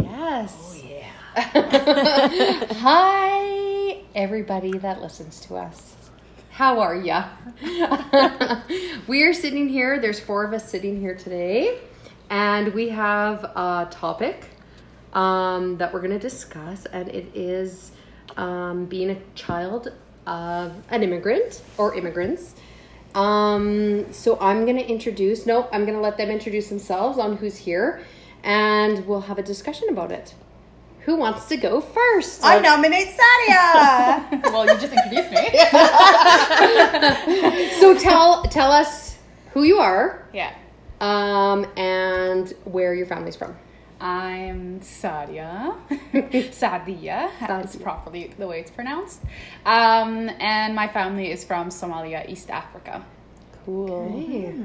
Yes. Oh, yeah. Hi, everybody that listens to us. How are ya? we are sitting here. There's four of us sitting here today, and we have a topic um, that we're going to discuss, and it is um, being a child of an immigrant or immigrants. Um, so I'm going to introduce. No, I'm going to let them introduce themselves on who's here, and we'll have a discussion about it. Who wants to go first? I nominate Sadia. well, you just introduced me. so tell tell us who you are yeah. um, and where your family's from. I'm Sadia. Sadia. That's Sadia. properly the way it's pronounced. Um, and my family is from Somalia, East Africa. Cool.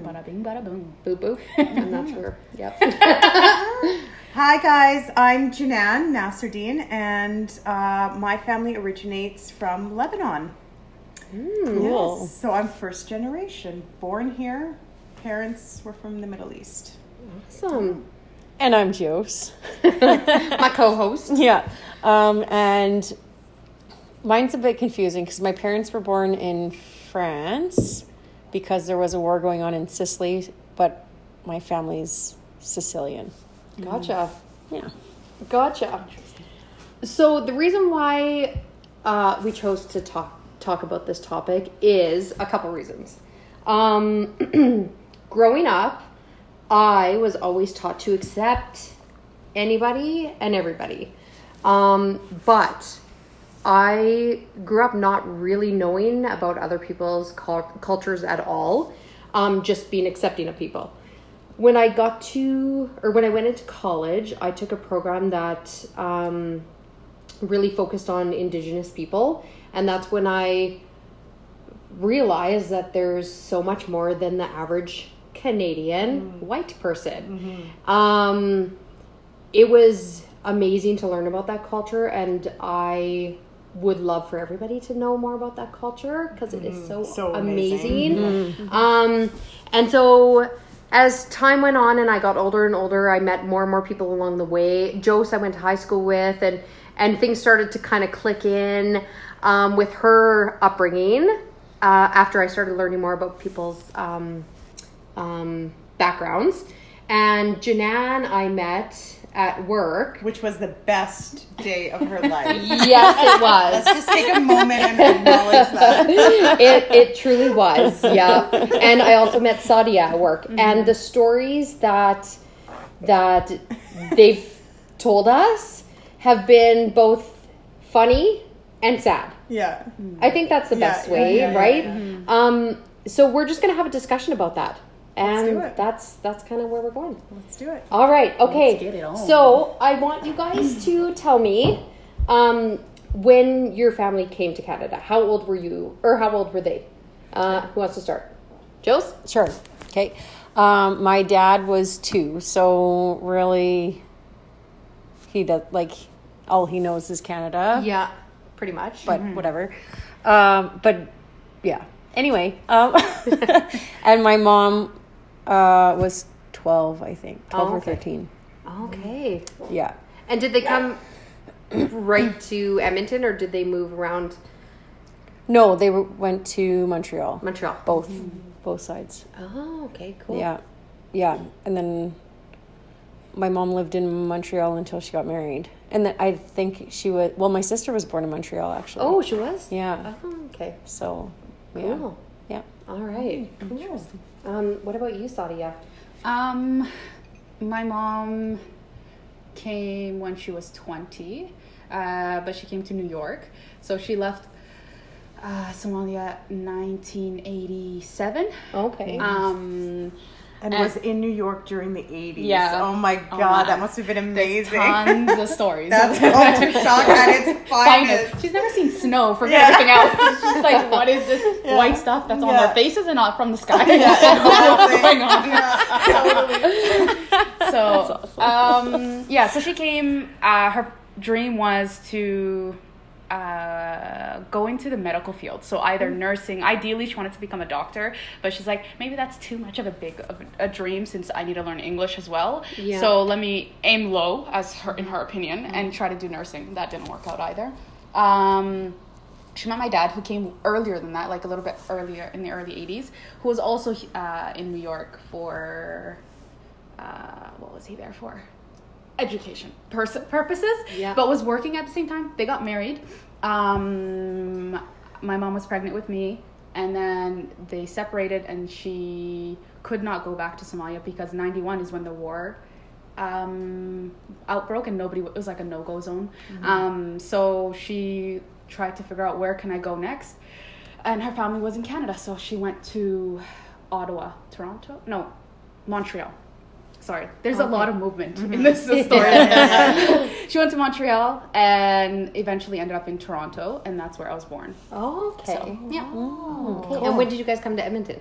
Bada bing, bada boom. Boop boop. I'm not sure. Yep. Hi guys, I'm Janan Nasruddin, and uh, my family originates from Lebanon. Cool. Yes, so I'm first generation, born here. Parents were from the Middle East. Awesome. And I'm Jose. My co-host. Yeah. Um, and mine's a bit confusing because my parents were born in France because there was a war going on in Sicily, but my family's Sicilian. Gotcha. Yeah. Gotcha. So the reason why uh, we chose to talk talk about this topic is a couple reasons. Um, growing up, I was always taught to accept anybody and everybody, um, but I grew up not really knowing about other people's cul- cultures at all, um, just being accepting of people when I got to, or when I went into college, I took a program that um, really focused on Indigenous people. And that's when I realized that there's so much more than the average Canadian white person. Um, it was amazing to learn about that culture, and I would love for everybody to know more about that culture because it is so, So amazing. amazing. Um, and so as time went on and I got older and older, I met more and more people along the way. Jose, I went to high school with, and and things started to kind of click in um, with her upbringing. Uh, after I started learning more about people's um, um, backgrounds, and Janan, I met at work. Which was the best day of her life. Yes, it was. Let's just take a moment and acknowledge that. it it truly was, yeah. And I also met Sadia at work, and the stories that that they've told us have been both funny and sad. Yeah. I think that's the Yeah, best way, yeah, yeah, right? yeah. Um, so we're just gonna have a discussion about that, and do it. that's that's kind of where we're going. Let's do it. All right. Okay. get it on. So I want you guys to tell me um, when your family came to Canada. How old were you, or how old were they? Uh, who wants to start? Jose? Sure. Okay. Um, my dad was two, so really, he does like all he knows is Canada. Yeah, pretty much. but whatever. Um, but yeah. Anyway, um, and my mom uh, was twelve, I think, twelve Oh, or okay. thirteen. okay. Yeah. And did they come right to Edmonton, or did they move around No, they were, went to Montreal. Montreal? Both, both sides. Oh, okay, cool. Yeah, yeah. And then my mom lived in Montreal until she got married, and then I think she was. Well, my sister was born in Montreal, actually. Oh, she was. yeah. Oh, okay. So, yeah, Cool. yeah. All right. Cool. Um, what about you, Sadia? Um, my mom came when she was 20, uh, but she came to New York. So she left uh, Somalia 1987. Okay. Um, And was in New York during the 80s. Yeah. Oh my Oh, god, that must have been there's amazing. tons of stories. That's culture shock at its Finest. finest. She's never seen snow. Forget Yeah. everything else. It's just like, what is this Yeah. white stuff that's on Yeah. their faces and not from the sky? Exactly. What's going on? Yeah, totally. So, um, yeah, so she came. Uh, her dream was to uh, go into the medical field. So either nursing. Ideally, she wanted to become a doctor, but she's like, maybe that's too much of a big of a dream since I need to learn English as well. Yeah. So let me aim low, as her in her opinion, and try to do nursing. That didn't work out either. Um, she met my dad, who came earlier than that, like a little bit earlier in the early '80s, who was also uh, in New York for uh, what was he there for? Education pers- purposes, Yeah. but was working at the same time. They got married. Um, my mom was pregnant with me, and then they separated, and she could not go back to Somalia because '91 is when the war um, outbroke, and nobody it was like a no go zone. Um, so she tried to figure out where can I go next, and her family was in Canada, so she went to Ottawa, Toronto, no, Montreal. Sorry, there's a lot of movement in this story. she went to Montreal and eventually ended up in Toronto, and that's where I was born. Oh, okay. So, yeah. Okay. And when did you guys come to Edmonton?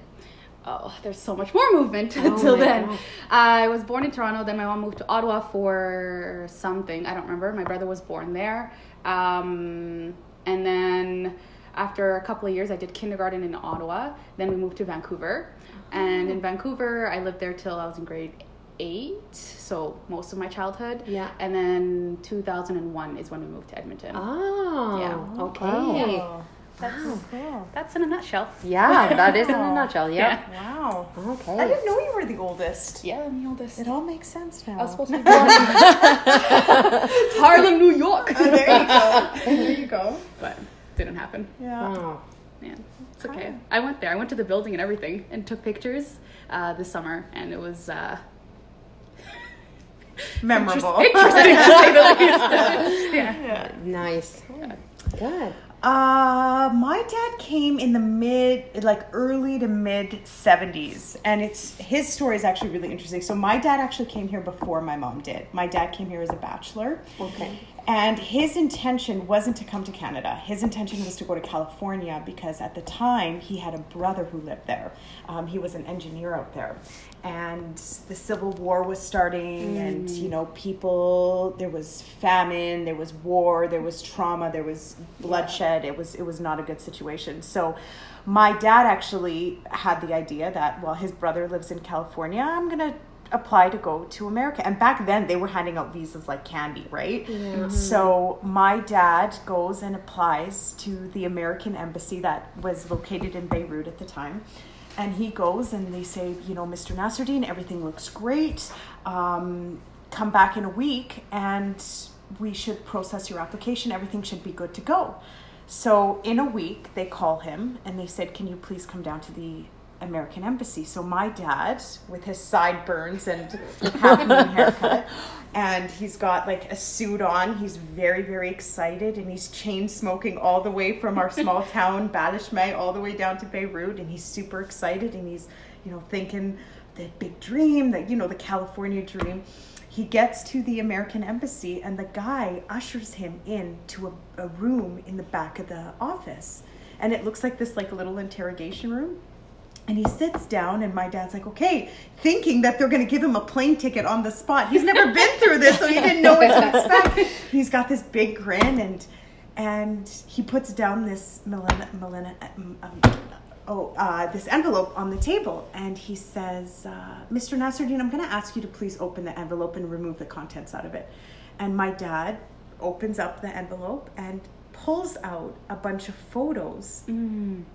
Oh, there's so much more movement Oh until my then. God. I was born in Toronto, then my mom moved to Ottawa for something. I don't remember. My brother was born there. Um, and then after a couple of years, I did kindergarten in Ottawa. Then we moved to Vancouver. And in Vancouver, I lived there till I was in grade eight, so most of my childhood. Yeah. And then 2001 is when we moved to Edmonton. Oh, Yeah. okay. Oh, that's cool. That's in a nutshell. Yeah, that is in a nutshell. Yeah. Wow. Okay. I didn't know you were the oldest. Yeah, I'm the oldest. It all makes sense now. I was supposed to be born in Harlem, New York. Oh, there you go. There you go. but didn't happen. Yeah. Man, it's okay. I went there. I went to the building and everything and took pictures uh, this summer, and it was uh, Memorable. interesting to say the least. yeah. Nice. Good. Uh, my dad came in the mid, like early to mid 70s, and it's his story is actually really interesting. So, my dad actually came here before my mom did. My dad came here as a bachelor. Okay. And his intention wasn't to come to Canada. His intention was to go to California because at the time he had a brother who lived there. Um, he was an engineer out there. And the Civil War was starting, and mm. you know, people, there was famine, there was war, there was trauma, there was bloodshed. It was, it was not a good situation. So, my dad actually had the idea that, well, his brother lives in California, I'm going to apply to go to America. And back then they were handing out visas like candy, right? Mm-hmm. Mm-hmm. So my dad goes and applies to the American embassy that was located in Beirut at the time. And he goes and they say, you know, Mr. Nasruddin, everything looks great. Um, come back in a week and we should process your application. Everything should be good to go. So in a week, they call him and they said, Can you please come down to the American embassy? So my dad, with his sideburns and half moon haircut, and he's got like a suit on. He's very, very excited and he's chain smoking all the way from our small town, Balishmay, all the way down to Beirut. And he's super excited and he's, you know, thinking the big dream, that, you know, the California dream he gets to the American embassy and the guy ushers him in to a, a room in the back of the office. And it looks like this like a little interrogation room. And he sits down and my dad's like, okay, thinking that they're gonna give him a plane ticket on the spot. He's never been through this, so he didn't know what to expect. He's got this big grin and and he puts down this Melena, um, um, oh, uh, this envelope on the table, and he says, uh, "Mr. Nasruddin, I'm going to ask you to please open the envelope and remove the contents out of it." And my dad opens up the envelope and pulls out a bunch of photos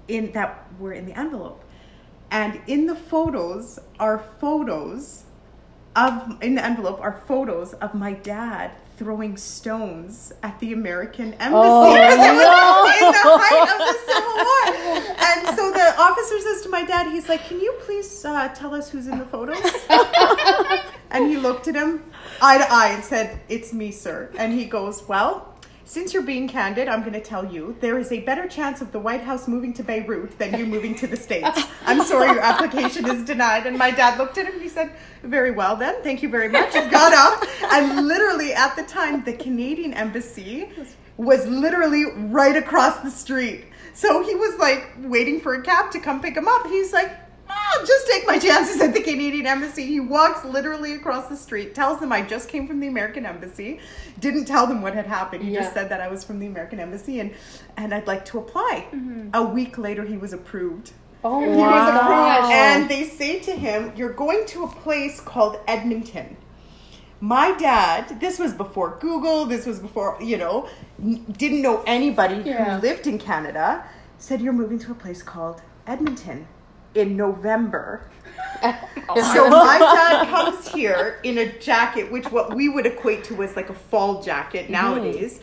in that were in the envelope, and in the photos are photos of in the envelope are photos of my dad throwing stones at the American embassy because it was in the height of the Civil War. And so the officer says to my dad, he's like, "Can you please uh, tell us who's in the photos?" and he looked at him eye to eye and said, "It's me, sir." And he goes, "Well." Since you're being candid, I'm going to tell you there is a better chance of the White House moving to Beirut than you moving to the States. I'm sorry, your application is denied. And my dad looked at him and he said, Very well, then. Thank you very much. And got up. And literally, at the time, the Canadian embassy was literally right across the street. So he was like waiting for a cab to come pick him up. He's like, I'll just take my chances at the Canadian Embassy. He walks literally across the street, tells them I just came from the American Embassy, didn't tell them what had happened. He Yeah. just said that I was from the American Embassy and, and I'd like to apply. Mm-hmm. A week later, he was approved. Oh He was approved. And they say to him, You're going to a place called Edmonton. My dad, this was before Google, this was before, you know, didn't know anybody Yeah. who lived in Canada, said, You're moving to a place called Edmonton in November. so my dad comes here in a jacket, which what we would equate to as like a fall jacket mm-hmm. nowadays,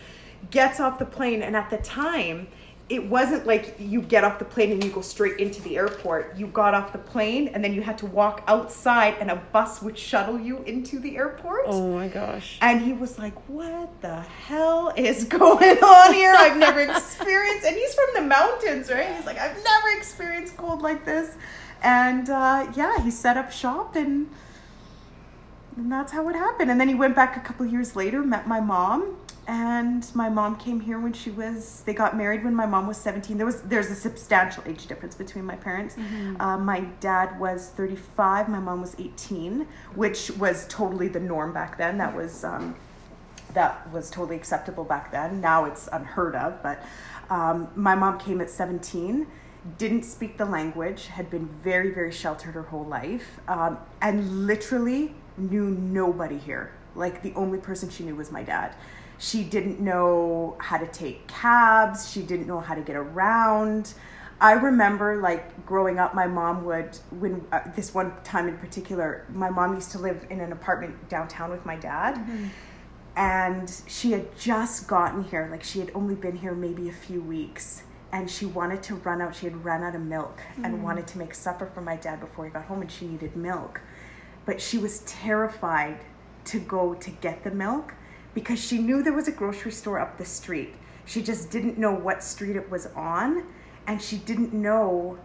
gets off the plane, and at the time, it wasn't like you get off the plane and you go straight into the airport. You got off the plane and then you had to walk outside, and a bus would shuttle you into the airport. Oh my gosh. And he was like, What the hell is going on here? I've never experienced, and he's from the mountains, right? He's like, I've never experienced cold like this. And uh, yeah, he set up shop, and, and that's how it happened. And then he went back a couple years later, met my mom. And my mom came here when she was. They got married when my mom was seventeen. There was there's a substantial age difference between my parents. Uh, my dad was thirty five. My mom was eighteen, which was totally the norm back then. That was um, that was totally acceptable back then. Now it's unheard of. But um, my mom came at 17, didn't speak the language, had been very, very sheltered her whole life, um, and literally knew nobody here. Like the only person she knew was my dad. She didn't know how to take cabs, she didn't know how to get around. I remember like growing up, my mom would, when uh, this one time in particular, my mom used to live in an apartment downtown with my dad. And she had just gotten here like she had only been here maybe a few weeks. And she wanted to run out she had run out of milk and wanted to make supper for my dad before he got home and she needed milk. But she was terrified to go to get the milk because she knew there was a grocery store up the street she just didn't know what street it was on and she didn't know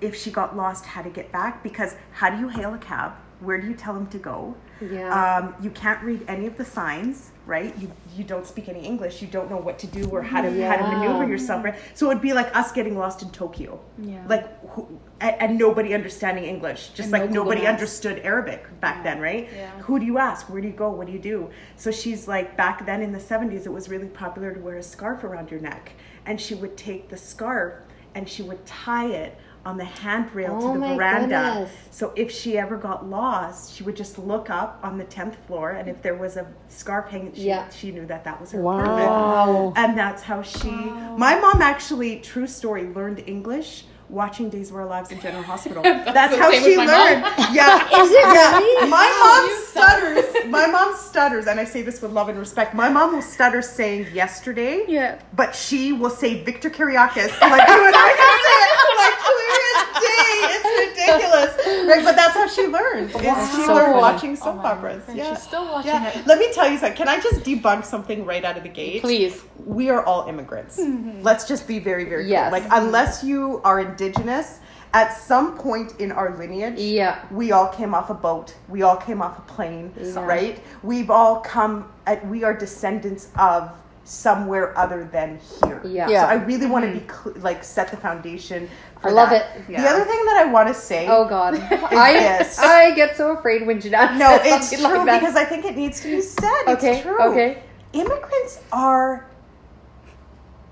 if she got lost how to get back because how do you hail a cab where do you tell them to go Yeah. um, you can't read any of the signs, right? You you don't speak any English. You don't know what to do or how to how to maneuver yourself. Right? So it would be like us getting lost in Tokyo. Yeah. Like who, and, and nobody understanding English, just And like no nobody understood Arabic back then, right? Yeah. Who do you ask? Where do you go? What do you do? So she's like, back then in the seventies, it was really popular to wear a scarf around your neck, and she would take the scarf and she would tie it on the handrail Oh to the veranda. goodness. So if she ever got lost, she would just look up on the tenth floor, and if there was a scarf hanging, she, Yeah. she knew that that was her Wow. apartment. And that's how she. My mom actually, true story, learned English watching Days of Our Lives in General Hospital. that's the how she learned. mom. Yeah, Is it yeah. really? My mom you stutters. My mom stutters, and I say this with love and respect. My mom will stutter saying yesterday. Yeah. But she will say Victor Kiriakis like you and I can say it like clear as day. It's ridiculous. Right, but that's how she learned. Is she So learned funny. watching soap oh operas. And Yeah. she's still watching Yeah. it. Let me tell you something. Can I just debunk something right out of the gate? Please. We are all immigrants. Mm-hmm. Let's just be very, very clear. Like, unless you are indigenous, at some point in our lineage, Yeah. we all came off a boat. We all came off a plane, Yeah. right? We've all come. At, we are descendants of somewhere other than here. Yeah. Yeah. So I really want to be mm-hmm. cl- like set the foundation. For I love that. it. The other thing that I want to say. Oh God. I this. I get so afraid when Janelle No, says it's true like that. because I think it needs to be said. Okay, It's true. okay. Immigrants are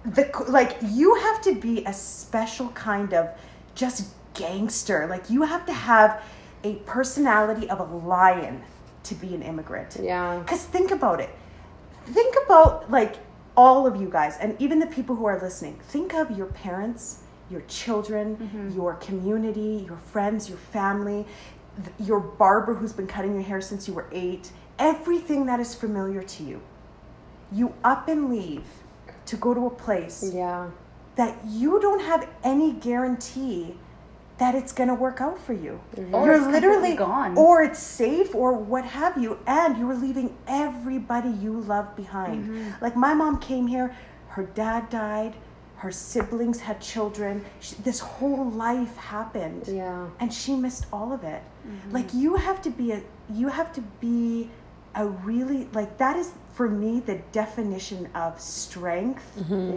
the like you have to be a special kind of just gangster. Like you have to have a personality of a lion to be an immigrant. Yeah. Cuz think about it. Think about like all of you guys and even the people who are listening. Think of your parents, your children, mm-hmm. your community, your friends, your family, th- your barber who's been cutting your hair since you were 8, everything that is familiar to you. You up and leave to go to a place Yeah. that you don't have any guarantee that it's going to work out for you. Or you're literally gone. or it's safe or what have you and you're leaving everybody you love behind. Mm-hmm. Like my mom came here, her dad died, her siblings had children. Sh this whole life happened Yeah. and she missed all of it. Mm-hmm. Like you have to be a you have to be a really like that is for me the definition of strength.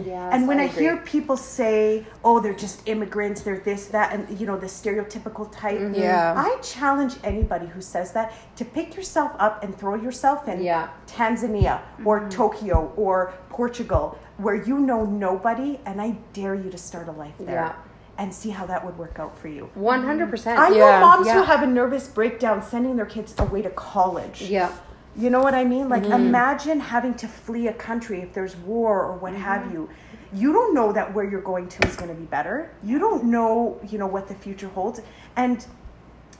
Yes, And when I, agree. hear people say, "Oh, they're just immigrants, they're this, that," and you know the stereotypical type, Mm-hmm. Yeah. I challenge anybody who says that to pick yourself up and throw yourself in Yeah. Tanzania or Tokyo or Portugal, where you know nobody, and I dare you to start a life there Yeah. and see how that would work out for you. one hundred percent. I know Yeah. moms who have a nervous breakdown sending their kids away to college. Yeah. You know what I mean? Like, mm-hmm. imagine having to flee a country if there's war or what mm-hmm. have you. You don't know that where you're going to is going to be better. You don't know, you know, what the future holds. And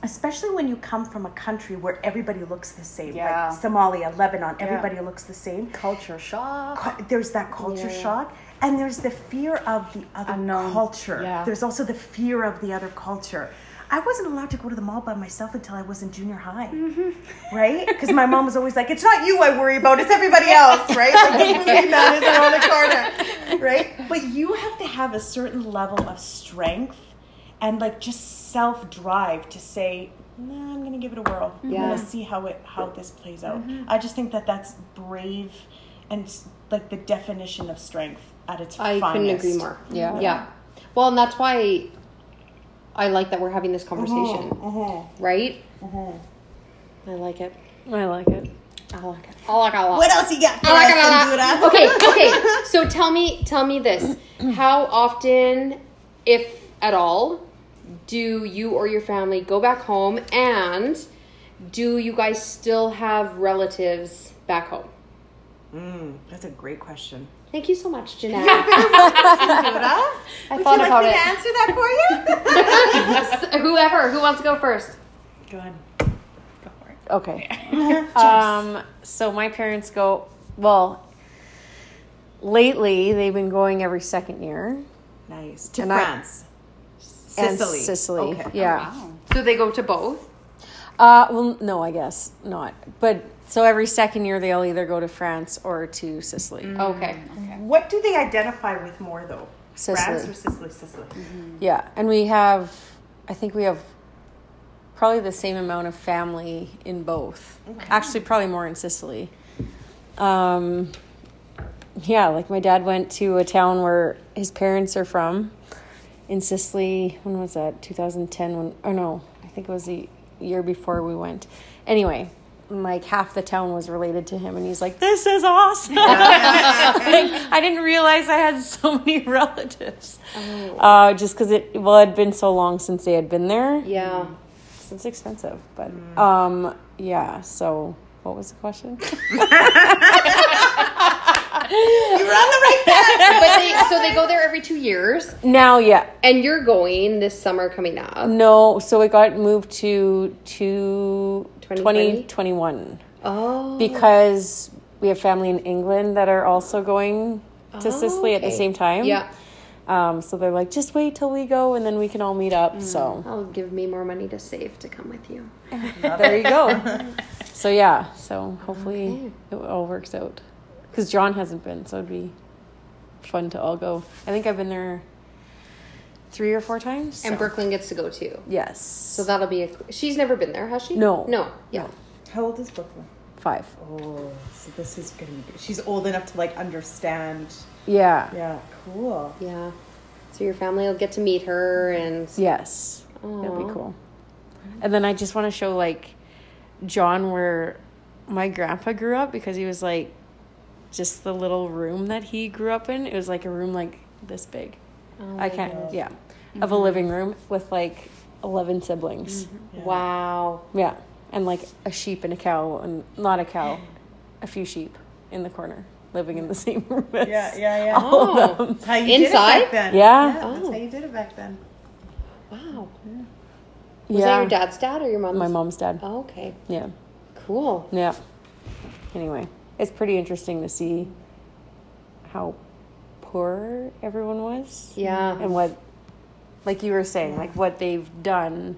especially when you come from a country where everybody looks the same, Yeah. like Somalia, Lebanon, everybody looks the same. Culture shock. There's that culture Yeah. shock. And there's the fear of the other Unknown. culture. There's also the fear of the other culture. I wasn't allowed to go to the mall by myself until I was in junior high, mm-hmm. right? Because my mom was always like, "It's not you I worry about; it's everybody else," right? Like movie man around the corner, right? But you have to have a certain level of strength and like just self drive to say, "Nah, I'm gonna give it a whirl. I'm gonna mm-hmm. see how it how this plays out." Mm-hmm. I just think that that's brave and like the definition of strength at its I finest. couldn't agree more. Yeah. Yeah. Well, and that's why I like that we're having this conversation, Mm-hmm. right? I like it. I like it. I like it. I like it a lot. What else you got? For I like us, it a lot. Okay, okay. So tell me, tell me this: How often, if at all, do you or your family go back home, and do you guys still have relatives back home? Mm, that's a great question. Thank you so much, Jeanette. I I thought Would you about me it. to answer that for you? Whoever, who wants to go first? Go ahead. Go for it. Okay. um, so my parents go, well, lately they've been going every second year. Nice. To And I- France. And Sicily. Sicily. Okay. Yeah. Wow. So they go to both. Uh, well, no, I guess not. But so every second year they'll either go to France or to Sicily. Okay. What do they identify with more though? France Sicily. or Sicily? Sicily. Yeah, and we have, I think we have probably the same amount of family in both. Actually, probably more in Sicily. Um, yeah, like my dad went to a town where his parents are from in Sicily. When was that? 2010. When? Oh no, I think it was the year before we went. Anyway. Like half the town was related to him, and he's like, "This is awesome!" Like, I didn't realize I had so many relatives. Uh, just because it well, it had been so long since they had been there. Yeah. It's expensive, but um, yeah. So, what was the question? You were on the right path. but they so they go there every two years, now, yeah, and you're going this summer coming up. no. So it got moved to to 2020? 2021 Oh, because we have family in England that are also going to Oh, Sicily at the same time. yeah. Um, so they're like, just wait till we go, and then we can all meet up. So I'll give me more money to save to come with you. there you go. so yeah. So hopefully Okay. it all works out. Because John hasn't been, so it'd be fun to all go. I think I've been there three or four times. And so- Brooklyn gets to go too. Yes. So that'll be a. She's never been there, has she? No. No. Yeah. No. How old is Brooklyn? five. Oh, so this is gonna be good. She's old enough to like understand. Yeah. Yeah, cool. Yeah. So your family will get to meet her and. Yes. It'll be cool. And then I just want to show like John where my grandpa grew up because he was like just the little room that he grew up in. It was like a room like this big. Oh I can't. goodness. Yeah, of a mm-hmm. living room with like eleven siblings. Mm-hmm. Wow. Yeah, and like a sheep and a cow, and not a cow, a few sheep in the corner living in the same room. As Yeah, yeah, yeah. all Oh. of them. That's how you Inside? did it back then. Yeah. Oh. that's Oh. how you did it back then. Wow. Was yeah. that your dad's dad or your mom's? My mom's dad. Oh, okay. Yeah, Cool. yeah. Anyway, it's pretty interesting to see how poor everyone was. Yeah. and what like you were saying like what they've done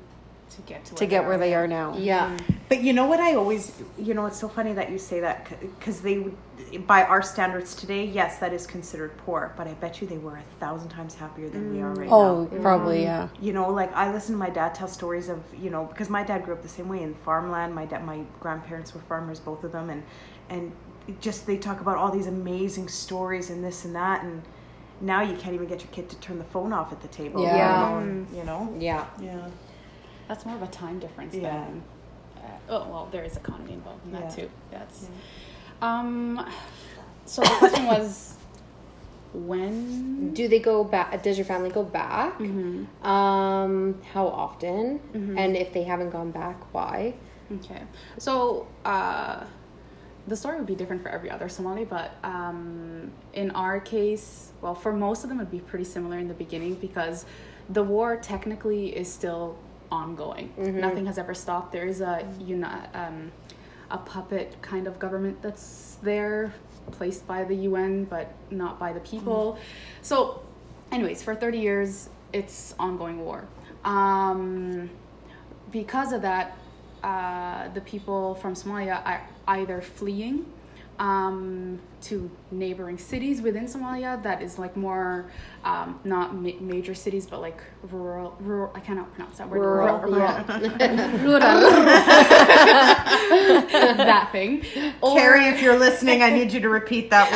to get to to get where they are now. Yeah. Mm-hmm. But you know what I always, you know, it's so funny that you say that because they, by our standards today, yes, that is considered poor. But I bet you they were a thousand times happier than we are right Oh, now. Oh, probably mm-hmm. yeah. You know, like I listen to my dad tell stories of, you know, because my dad grew up the same way in farmland. My dad, my grandparents were farmers, both of them, and and it just they talk about all these amazing stories and this and that, and now you can't even get your kid to turn the phone off at the table. let Yeah. alone, you know. Yeah. Yeah. That's more of a time difference Yeah. than. Uh, oh well, there is economy involved in that Yeah. too. That's. Um. So the question was, when? Do they go back? Does your family go back? Mm-hmm. Um, how often? Mhm. And if they haven't gone back, why? Okay. So uh, the story would be different for every other Somali, but um, in our case, well, for most of them, it'd be pretty similar in the beginning because the war technically is still ongoing. Nothing has ever stopped. There is a uni- um, a puppet kind of government that's there, placed by the UN, but not by the people. So, anyways, for 30 years, it's ongoing war. Um, because of that, uh, the people from Somalia are either fleeing um, to neighboring cities within Somalia that is like more um, not ma- major cities but like rural rural I cannot pronounce that word Rural, rural that thing or, Carrie, if you're listening, I need you to repeat that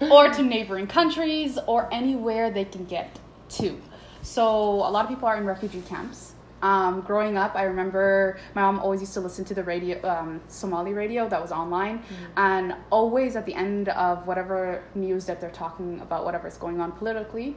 word. or to neighboring countries or anywhere they can get to. So a lot of people are in refugee camps. Um, growing up, I remember my mom always used to listen to the radio, um, Somali radio that was online, and always at the end of whatever news that they're talking about, whatever's going on politically,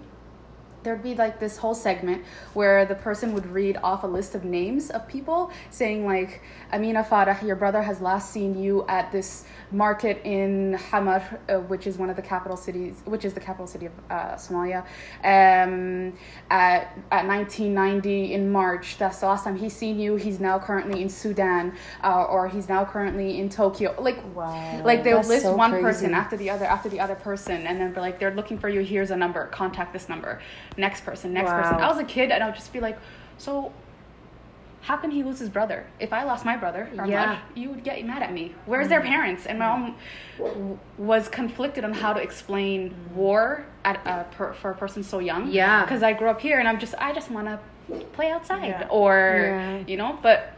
there'd be like this whole segment where the person would read off a list of names of people saying like Amina Farah your brother has last seen you at this market in Hamar uh, which is one of the capital cities which is the capital city of uh, Somalia um, at, at 1990 in March. That's the last time he's seen you. He's now currently in Sudan uh, or he's now currently in Tokyo. Like Wow. like they'll list so one crazy. person after the other after the other person and then they're like they're looking for you. Here's a number. Contact this number next person next person i was a kid and i would just be like so how can he lose his brother if i lost my brother or Yeah. much, you would get mad at me where's their parents and my mom w- was conflicted on how to explain war at a per, for a person so young Yeah. because i grew up here and i'm just i just want to play outside Yeah. or Yeah. you know but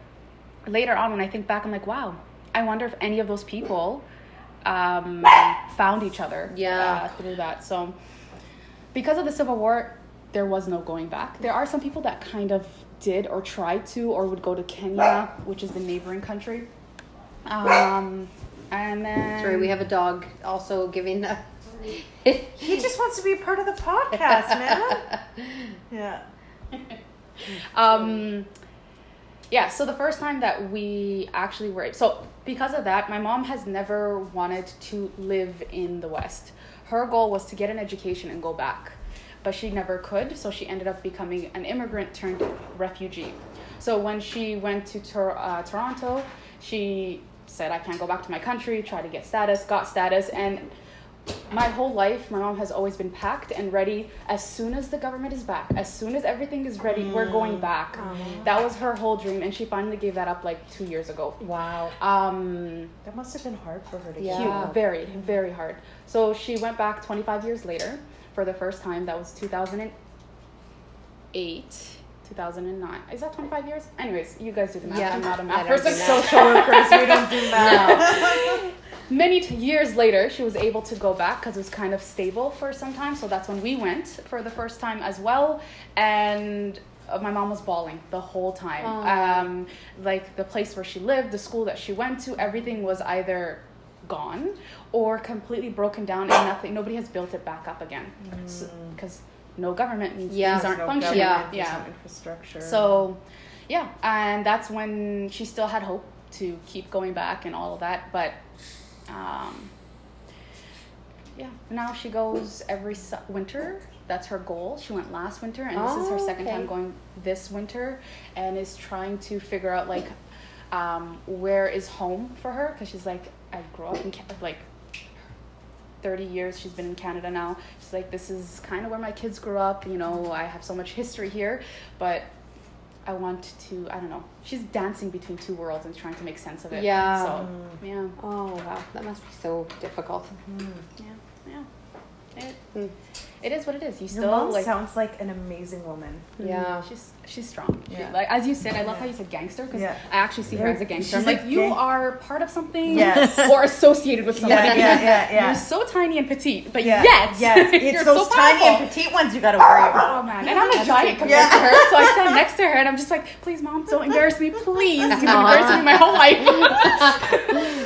later on when i think back i'm like wow i wonder if any of those people um, found each other Yeah. uh, through that so because of the civil war there was no going back there are some people that kind of did or tried to or would go to kenya which is the neighboring country um, and then Sorry, we have a dog also giving the. he just wants to be a part of the podcast, man. Yeah. um yeah so the first time that we actually were so because of that my mom has never wanted to live in the west her goal was to get an education and go back but she never could so she ended up becoming an immigrant turned refugee so when she went to Tor- uh, toronto she said i can't go back to my country try to get status got status and my whole life, my mom has always been packed and ready. As soon as the government is back, as soon as everything is ready, we're going back. That was her whole dream, and she finally gave that up like two years ago. wow. Um, That must have been hard for her to Yeah. hear. very, very hard. So she went back 25 years later for the first time. That was 2008. 2009. Is that 25 years? Anyways, you guys do the math. Yeah, I'm not a math person. math. Social workers, we don't do that. No. Many t- years later, she was able to go back because it was kind of stable for some time. So that's when we went for the first time as well. And uh, my mom was bawling the whole time. Aw. Um, like the place where she lived, the school that she went to, everything was either gone or completely broken down and nothing. Nobody has built it back up again because no government means Yeah. things aren't No functioning. Yeah. yeah. infrastructure. So, yeah, and that's when she still had hope to keep going back and all of that. But, um, yeah, now she goes every su- winter. That's her goal. She went last winter, and this is her Oh, second okay. time going this winter, and is trying to figure out like um, where is home for her because she's like I grew up in Ca- like 30 years she's been in Canada now. She's like, this is kind of where my kids grew up. You know, I have so much history here, but I want to. I don't know. She's dancing between two worlds and trying to make sense of it. Yeah. So yeah, Oh wow, that must be so difficult. yeah, yeah. It, Mm. It is what it is. You Your still mom like. sounds like an amazing woman. Yeah. She's she's strong. She- Yeah. like as you said, I love how you said gangster because Yeah. I actually see her as a gangster. I'm She's like, a you gang- are part of something, Yes. or associated with somebody. Yeah, yeah, yeah, yeah. You're so tiny and petite, but Yeah. yet yes, it's you're those so tiny powerful. and petite ones you gotta worry about. Oh man, and I'm a giant compared Yeah. to her, so I stand next to her and I'm just like, please, mom, don't embarrass me, please. You've been embarrassing me my whole life.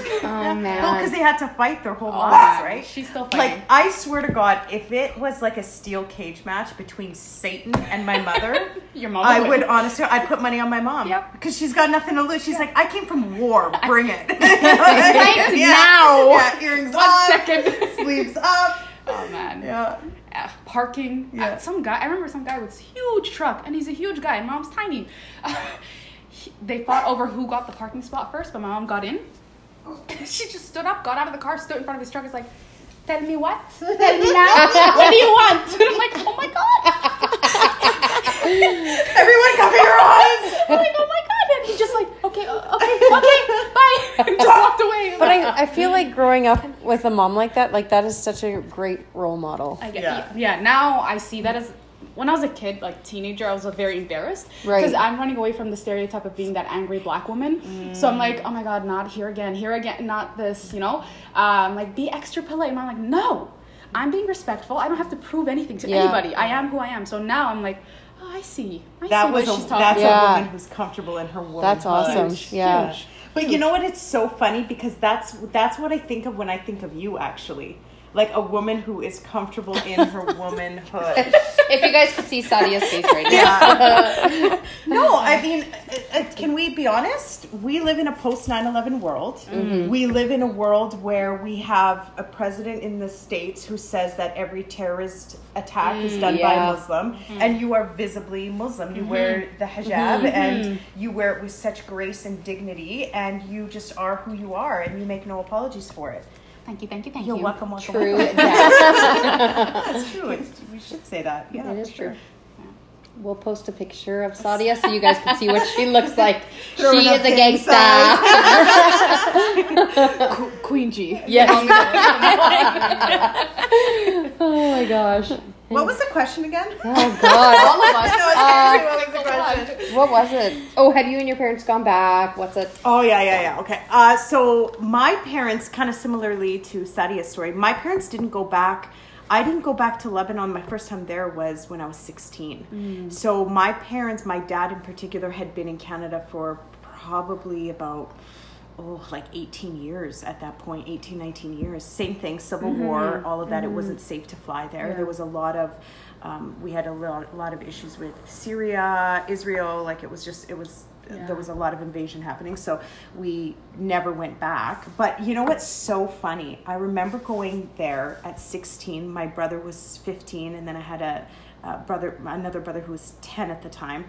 Oh man. Well, because they had to fight their whole Oh, lives, right? She's still Like. I swear to God, if it was like a steel cage match between Satan and my mother, Your mom I would. would honestly, I'd put money on my mom. Yep. Because she's got nothing to lose. She's like, I came from war. Bring it. Right yeah. now. Yeah. Earrings One on. second. Sleeves up. Oh man. Yeah. Uh, parking. Yeah. Uh, some guy. I remember some guy with huge truck, and he's a huge guy. and Mom's tiny. he- they fought over who got the parking spot first, but my mom got in. she just stood up, got out of the car, stood in front of his truck. Is like, tell me what? Tell me now. what do you want? And I'm like, oh my god. Everyone cover your eyes. I'm like, oh my god. And he just like, okay, uh, okay, okay, bye. And just walked away. But I, I feel like growing up with a mom like that, like that is such a great role model. I get, Yeah. yeah. yeah, now I see that as when I was a kid, like teenager, I was uh, very embarrassed Right. because I'm running away from the stereotype of being that angry black woman. So I'm like, oh my god, not here again, here again, not this, you know. Um, like be extra polite. And I'm like, no, I'm being respectful. I don't have to prove anything to Yeah. anybody. I am who I am. So now I'm like, oh, I see. I That see was what a, she's talking that's. Yeah. a woman who's comfortable in her womanhood. That's awesome. Huge, yeah. huge. But you know what? It's so funny because that's that's what I think of when I think of you. Actually, like a woman who is comfortable in her womanhood. if you guys could see Sadia's face right now. Yeah. no, I mean, uh, uh, can we be honest? We live in a post 9 11 world. Mm-hmm. We live in a world where we have a president in the States who says that every terrorist attack is mm, done by a Muslim, mm-hmm. and you are visibly Muslim. You wear mm-hmm. the hijab and you wear it with such grace and dignity, and you just are who you are, and you make no apologies for it. Thank you, thank you, thank You're you. welcome, welcome. True. welcome. That's true. We should say that. Yeah, It is for sure. true. We'll post a picture of Sadia so you guys can see what she looks like. She is a gang gangsta. Qu- Queen G. yes. Oh, oh my gosh. What was the question again? Oh god. All of us. No, seriously, what was the? What was it? Oh, have you and your parents gone back? What's it? Oh yeah, yeah, yeah. Okay. Uh, so my parents, kind of similarly to Sadia's story, my parents didn't go back. I didn't go back to Lebanon. My first time there was when I was 16. So my parents, my dad in particular, had been in Canada for probably about oh like 18 years at that point 18 19 years. Same thing civil war all of that it wasn't safe to fly there. There was a lot of um, we had a lot, a lot of issues with syria israel like it was just it was there was a lot of invasion happening so we never went back. But you know what's so funny? I remember going there at 16 my brother was 15 and then i had a, a brother another brother who was 10 at the time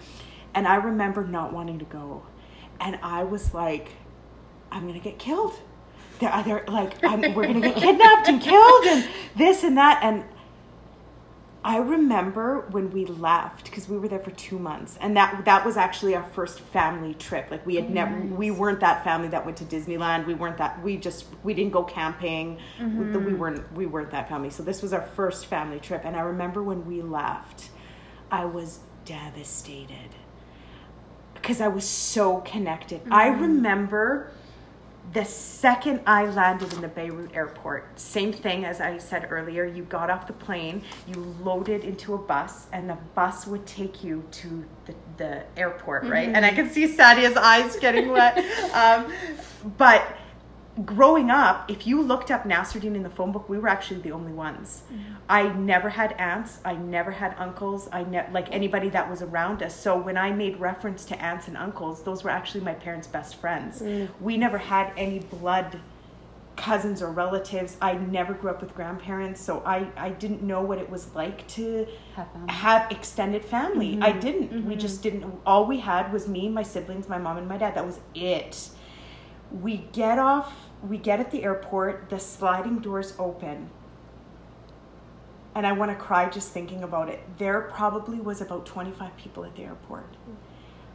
and i remember not wanting to go. And i was like i'm gonna get killed they're either like we're gonna get kidnapped and killed and this and that and I remember when we left because we were there for two months, and that that was actually our first family trip. Like we had oh, never, we weren't that family that went to Disneyland. We weren't that. We just we didn't go camping. We, we mm-hmm. weren't we weren't that family. So this was our first family trip, and I remember when we left, I was devastated because I was so connected. I mm-hmm. remember the second I landed in the Beirut airport, same thing as I said earlier, you got off the plane, you loaded into a bus, and the bus would take you to the, the airport, right? And I could see Sadia's eyes getting wet. um, but growing up, if you looked up Nasruddin in the phone book, we were actually the only ones. Mm-hmm. I never had aunts. I never had uncles. I ne- like anybody that was around us. So when I made reference to aunts and uncles, those were actually my parents' best friends. Mm. We never had any blood cousins or relatives. I never grew up with grandparents, so I, I didn't know what it was like to Have have extended family. I mm-hmm. didn't. We mm-hmm. just didn't. All we had was me, my siblings, my mom, and my dad. That was it. We get off, we get at the airport, the sliding doors open, and I want to cry just thinking about it. There probably was about 25 people at the airport.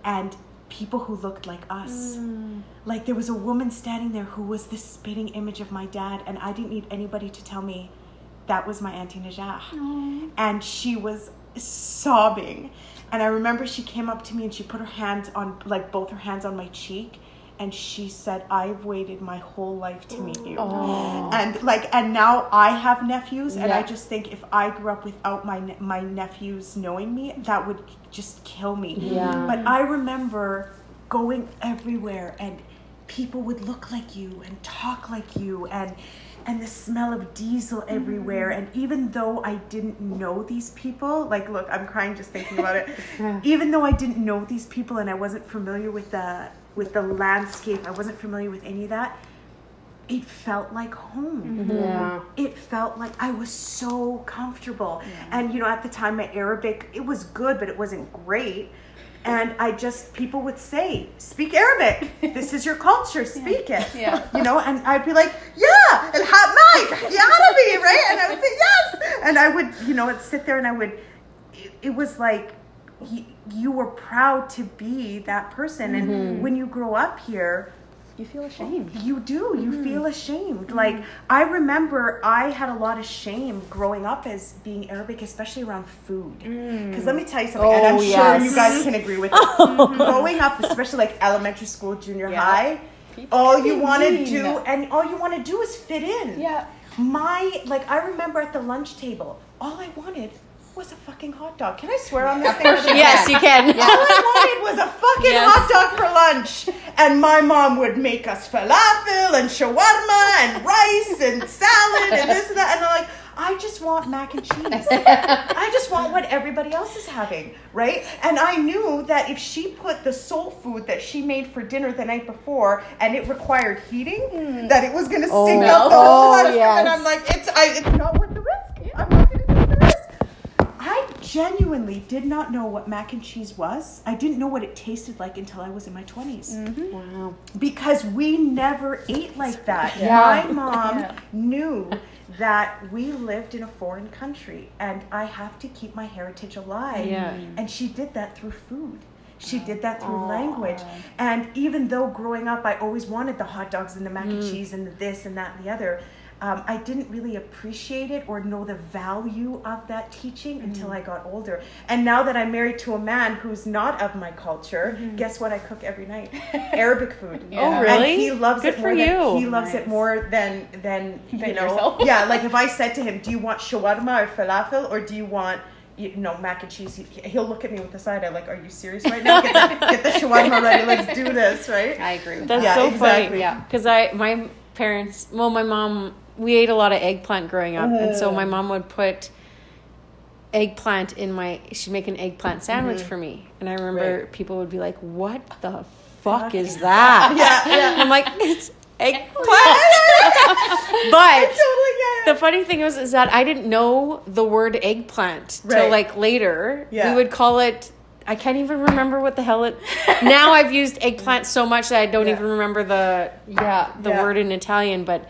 And people who looked like us. Mm. Like there was a woman standing there who was the spitting image of my dad, and I didn't need anybody to tell me that was my Auntie Najah. And she was sobbing. And I remember she came up to me and she put her hands on, like both her hands on my cheek. And she said, I've waited my whole life to meet you. And like, and now I have nephews, and I just think if I grew up without my ne- my nephews knowing me, that would just kill me. Yeah. But I remember going everywhere, and people would look like you and talk like you, and and the smell of diesel everywhere. Mm. And even though I didn't know these people, like, look, I'm crying just thinking about it. even though I didn't know these people and I wasn't familiar with the with the landscape, I wasn't familiar with any of that. It felt like home mm-hmm. Yeah. it felt like I was so comfortable. And you know, at the time my Arabic it was good, but it wasn't great. And I just people would say, "Speak Arabic. This is your culture. Speak it." Yeah. You know, and I'd be like, "Yeah, el Maik, ya Arabi, right?" And I would say, "Yes." And I would, you know, I'd sit there and I would. It, it was like you, you were proud to be that person, and mm-hmm. when you grow up here, You feel oh, ashamed. you do. You mm-hmm. feel ashamed. Mm-hmm. Like I remember, I had a lot of shame growing up as being Arabic, especially around food. Mm. Because let me tell you something, and I'm Oh, sure you guys can agree with this. Oh. growing up, especially like elementary school, junior Yeah. high, People all you want to do, and all you want to do is fit in. Yeah. My like, I remember at the lunch table, all I wanted was a fucking hot dog. Can I swear on this thing? Yes, you can. All I wanted was a fucking Yes. hot dog for lunch. And my mom would make us falafel and shawarma and rice and salad and this and that. And I'm like, I just want mac and cheese. I just want what everybody else is having, right? And I knew that if she put the soul food that she made for dinner the night before and it required heating, hmm. that it was gonna Oh, stink no. up the whole Oh, lunch. yes. And I'm like, it's I, it's not worth the risk. I genuinely did not know what mac and cheese was. I didn't know what it tasted like until I was in my 20s. Mm-hmm. Wow. Because we never ate like that. Yeah. My mom Yeah. knew that we lived in a foreign country and I have to keep my heritage alive. Yeah. And she did that through food. She did that through language. And even though growing up I always wanted the hot dogs and the mac and mm. cheese and the this and that and the other, um, I didn't really appreciate it or know the value of that teaching until I got older. And now that I'm married to a man who's not of my culture, guess what I cook every night? Arabic food. Yeah. Oh, really? And he loves Good it for more than you. he loves it more than than you Than know. yourself. Yeah, like if I said to him, "Do you want shawarma or falafel, or do you want?" You know, mac and cheese. He, he'll look at me with the side eye, like, "Are you serious right now? Get the, get the shawarma ready. Let's do this, right?" I agree with That's Yeah, so exactly. funny. Yeah. Because I, my parents, well, my mom, we ate a lot of eggplant growing up, and so my mom would put eggplant in my. She'd make an eggplant sandwich for me, and I remember Right. people would be like, "What the fuck is that?" Yeah, yeah. I'm like, "It's eggplant." but Totally, yeah, yeah. the funny thing was is that I didn't know the word eggplant till like later. Yeah. We would call it. I can't even remember what the hell it. now I've used eggplant so much that I don't Yeah. even remember the Yeah. the Yeah. word in Italian. But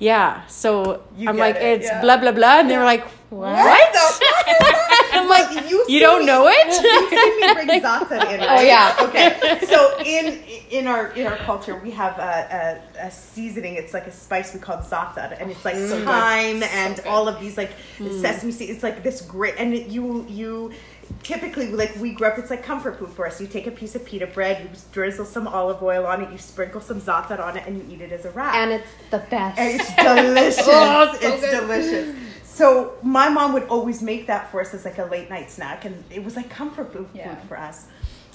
yeah, so You I'm like it, it's yeah. blah blah blah, and they were like, what? What the fuck is that? I'm like, you, see don't me- know You it? see me bring in, Oh, yeah. Okay. So in in our in our culture, we have a, a, a seasoning. It's like a spice we call za'atar, and it's like mm. thyme and all of these like mm. sesame seeds. It's like this great, and it, you you typically like we grew up. It's like comfort food for us. You take a piece of pita bread, you drizzle some olive oil on it, you sprinkle some za'atar on it, and you eat it as a wrap. And it's the best. And it's delicious. Oh, it's so it's delicious. So my mom would always make that for us as like a late night snack, and it was like comfort food, Yeah. food for us.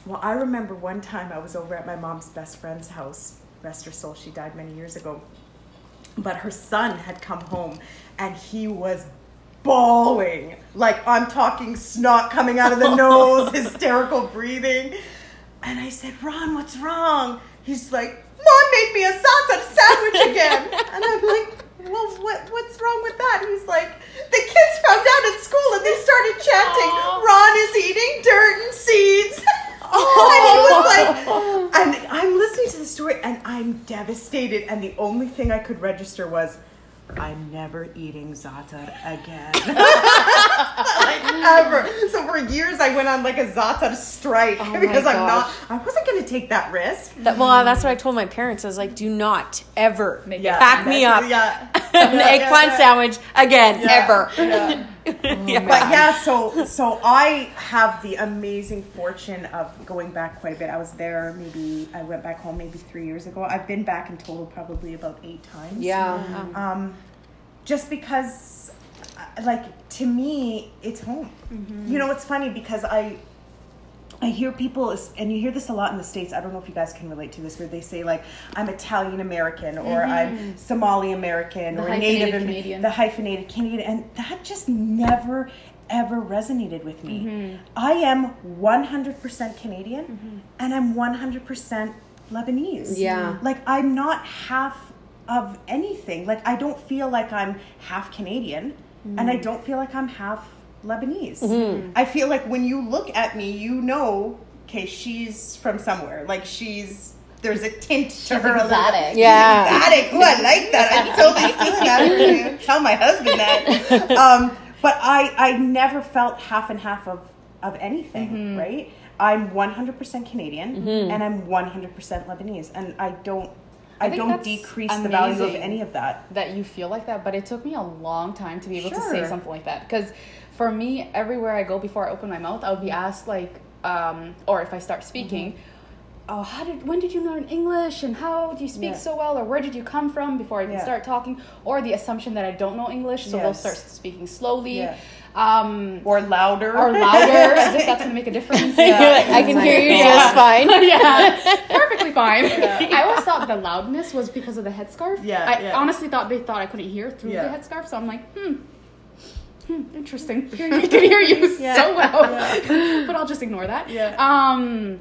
Well, I remember one time I was over at my mom's best friend's house. Rest her soul, she died many years ago. But her son had come home, and he was bawling. Like I'm talking snot coming out of the nose, hysterical breathing. And I said, Ron, what's wrong? He's like, Mom made me a salsa sandwich again. and I'm like, well, what, what's wrong with that? He's like, the kids found out at school and they started chanting, Ron is eating dirt and seeds. and he was like, and I'm listening to the story and I'm devastated. And the only thing I could register was, I'm never eating za'atar again. like ever. So for years I went on like a za'atar strike Oh because I'm not. I wasn't going to take that risk. That, well, uh, that's what I told my parents. I was like, do not ever Make Yeah, back me up Yeah. an Yeah, eggplant yeah, sandwich again, Yeah. ever. Yeah. Yeah. But yeah, so so I have the amazing fortune of going back quite a bit. I was there maybe I went back home maybe three years ago. I've been back in total probably about eight times. Yeah. Um, just because, uh, like to me, it's home. You know, it's funny because I. I hear people, and you hear this a lot in the States. I don't know if you guys can relate to this, where they say, like, I'm Italian American or mm-hmm. I'm Somali American or Native Am- Canadian. The hyphenated Canadian. And that just never, ever resonated with me. Mm-hmm. I am 100% Canadian mm-hmm. and I'm 100% Lebanese. Yeah. Like, I'm not half of anything. Like, I don't feel like I'm half Canadian and I don't feel like I'm half Lebanese. Mm-hmm. I feel like when you look at me, you know, okay, she's from somewhere. Like, she's. There's a tint to her. a little- exotic. She's Yeah. exotic. Oh, I like that. I'm totally stealing that. Tell my husband that. Um, but I, I never felt half and half of, of anything, mm-hmm. right? I'm 100% Canadian mm-hmm. and I'm 100% Lebanese, and I don't, I, I don't decrease the value of any of that. that you feel like that, but it took me a long time to be able to say something like that. Because for me, everywhere I go, before I open my mouth, I'll be asked like, um, or if I start speaking, Mm-hmm. oh, how did when did you learn English and how do you speak Yeah. so well, or where did you come from before I even Yeah. start talking, or the assumption that I don't know English, so they'll start speaking slowly. Yeah. Um, Or louder. or louder, as if that's gonna make a difference. I can hear you Yeah. just fine. yeah, perfectly fine. I always thought the loudness was because of the headscarf. Yeah, I yeah. honestly thought they thought I couldn't hear through Yeah. the headscarf, so I'm like, hmm. Hmm, interesting. We can hear you so well, but I'll just ignore that. Yeah. Um,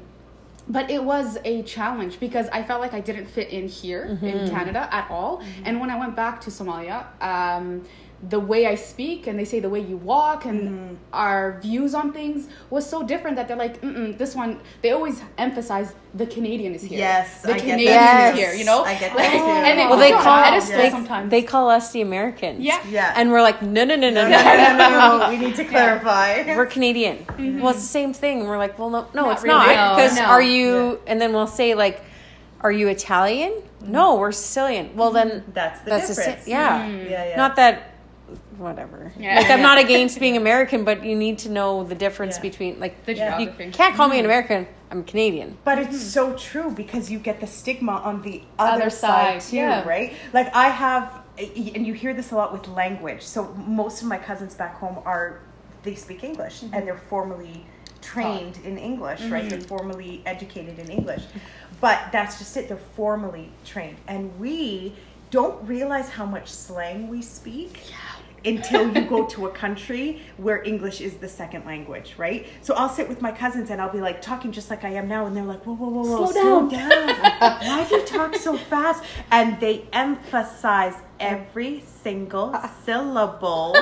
but it was a challenge because I felt like I didn't fit in here Mm-hmm. in Canada at all. And when I went back to Somalia, um, the way I speak and they say the way you walk and Mm-hmm. our views on things was so different that they're like, this one. They always emphasize the Canadian is here. Yes, the I get Canadian that is too. here. You know, I get that Like, too. And they Well, they put you on call pedestal they, sometimes. they call us the Americans. Yeah. Yeah. And we're like, no, no, no, no, no, no. no, no, no, We need to clarify. We're Canadian. Mm-hmm. Well, it's the same thing. We're like, well, no, no, Not it's really. not. Because no. are you? And then we'll say like, are you Italian? Mm-hmm. No, we're Sicilian. Well, then That's the that's difference. same. Yeah. Mm-hmm. Yeah, yeah. Not that. Whatever. Yeah. Like I'm not against being American, but you need to know the difference Yeah. between like The Yeah. you can't call me an mm-hmm. American. I'm Canadian. But it's so true because you get the stigma on the other, Other side, side, too, yeah. right? Like I have, and you hear this a lot with language. So most of my cousins back home are, they speak English mm-hmm. and they're formally trained in English, right? Mm-hmm. They're formally educated in English. But that's just it. They're formally trained, and we don't realize how much slang we speak. Until you go to a country where English is the second language, right? So I'll sit with my cousins and I'll be like talking just like I am now, and they're like, "Whoa, whoa, whoa, whoa, Slow slow down! Why do you talk so fast?" And they emphasize every single syllable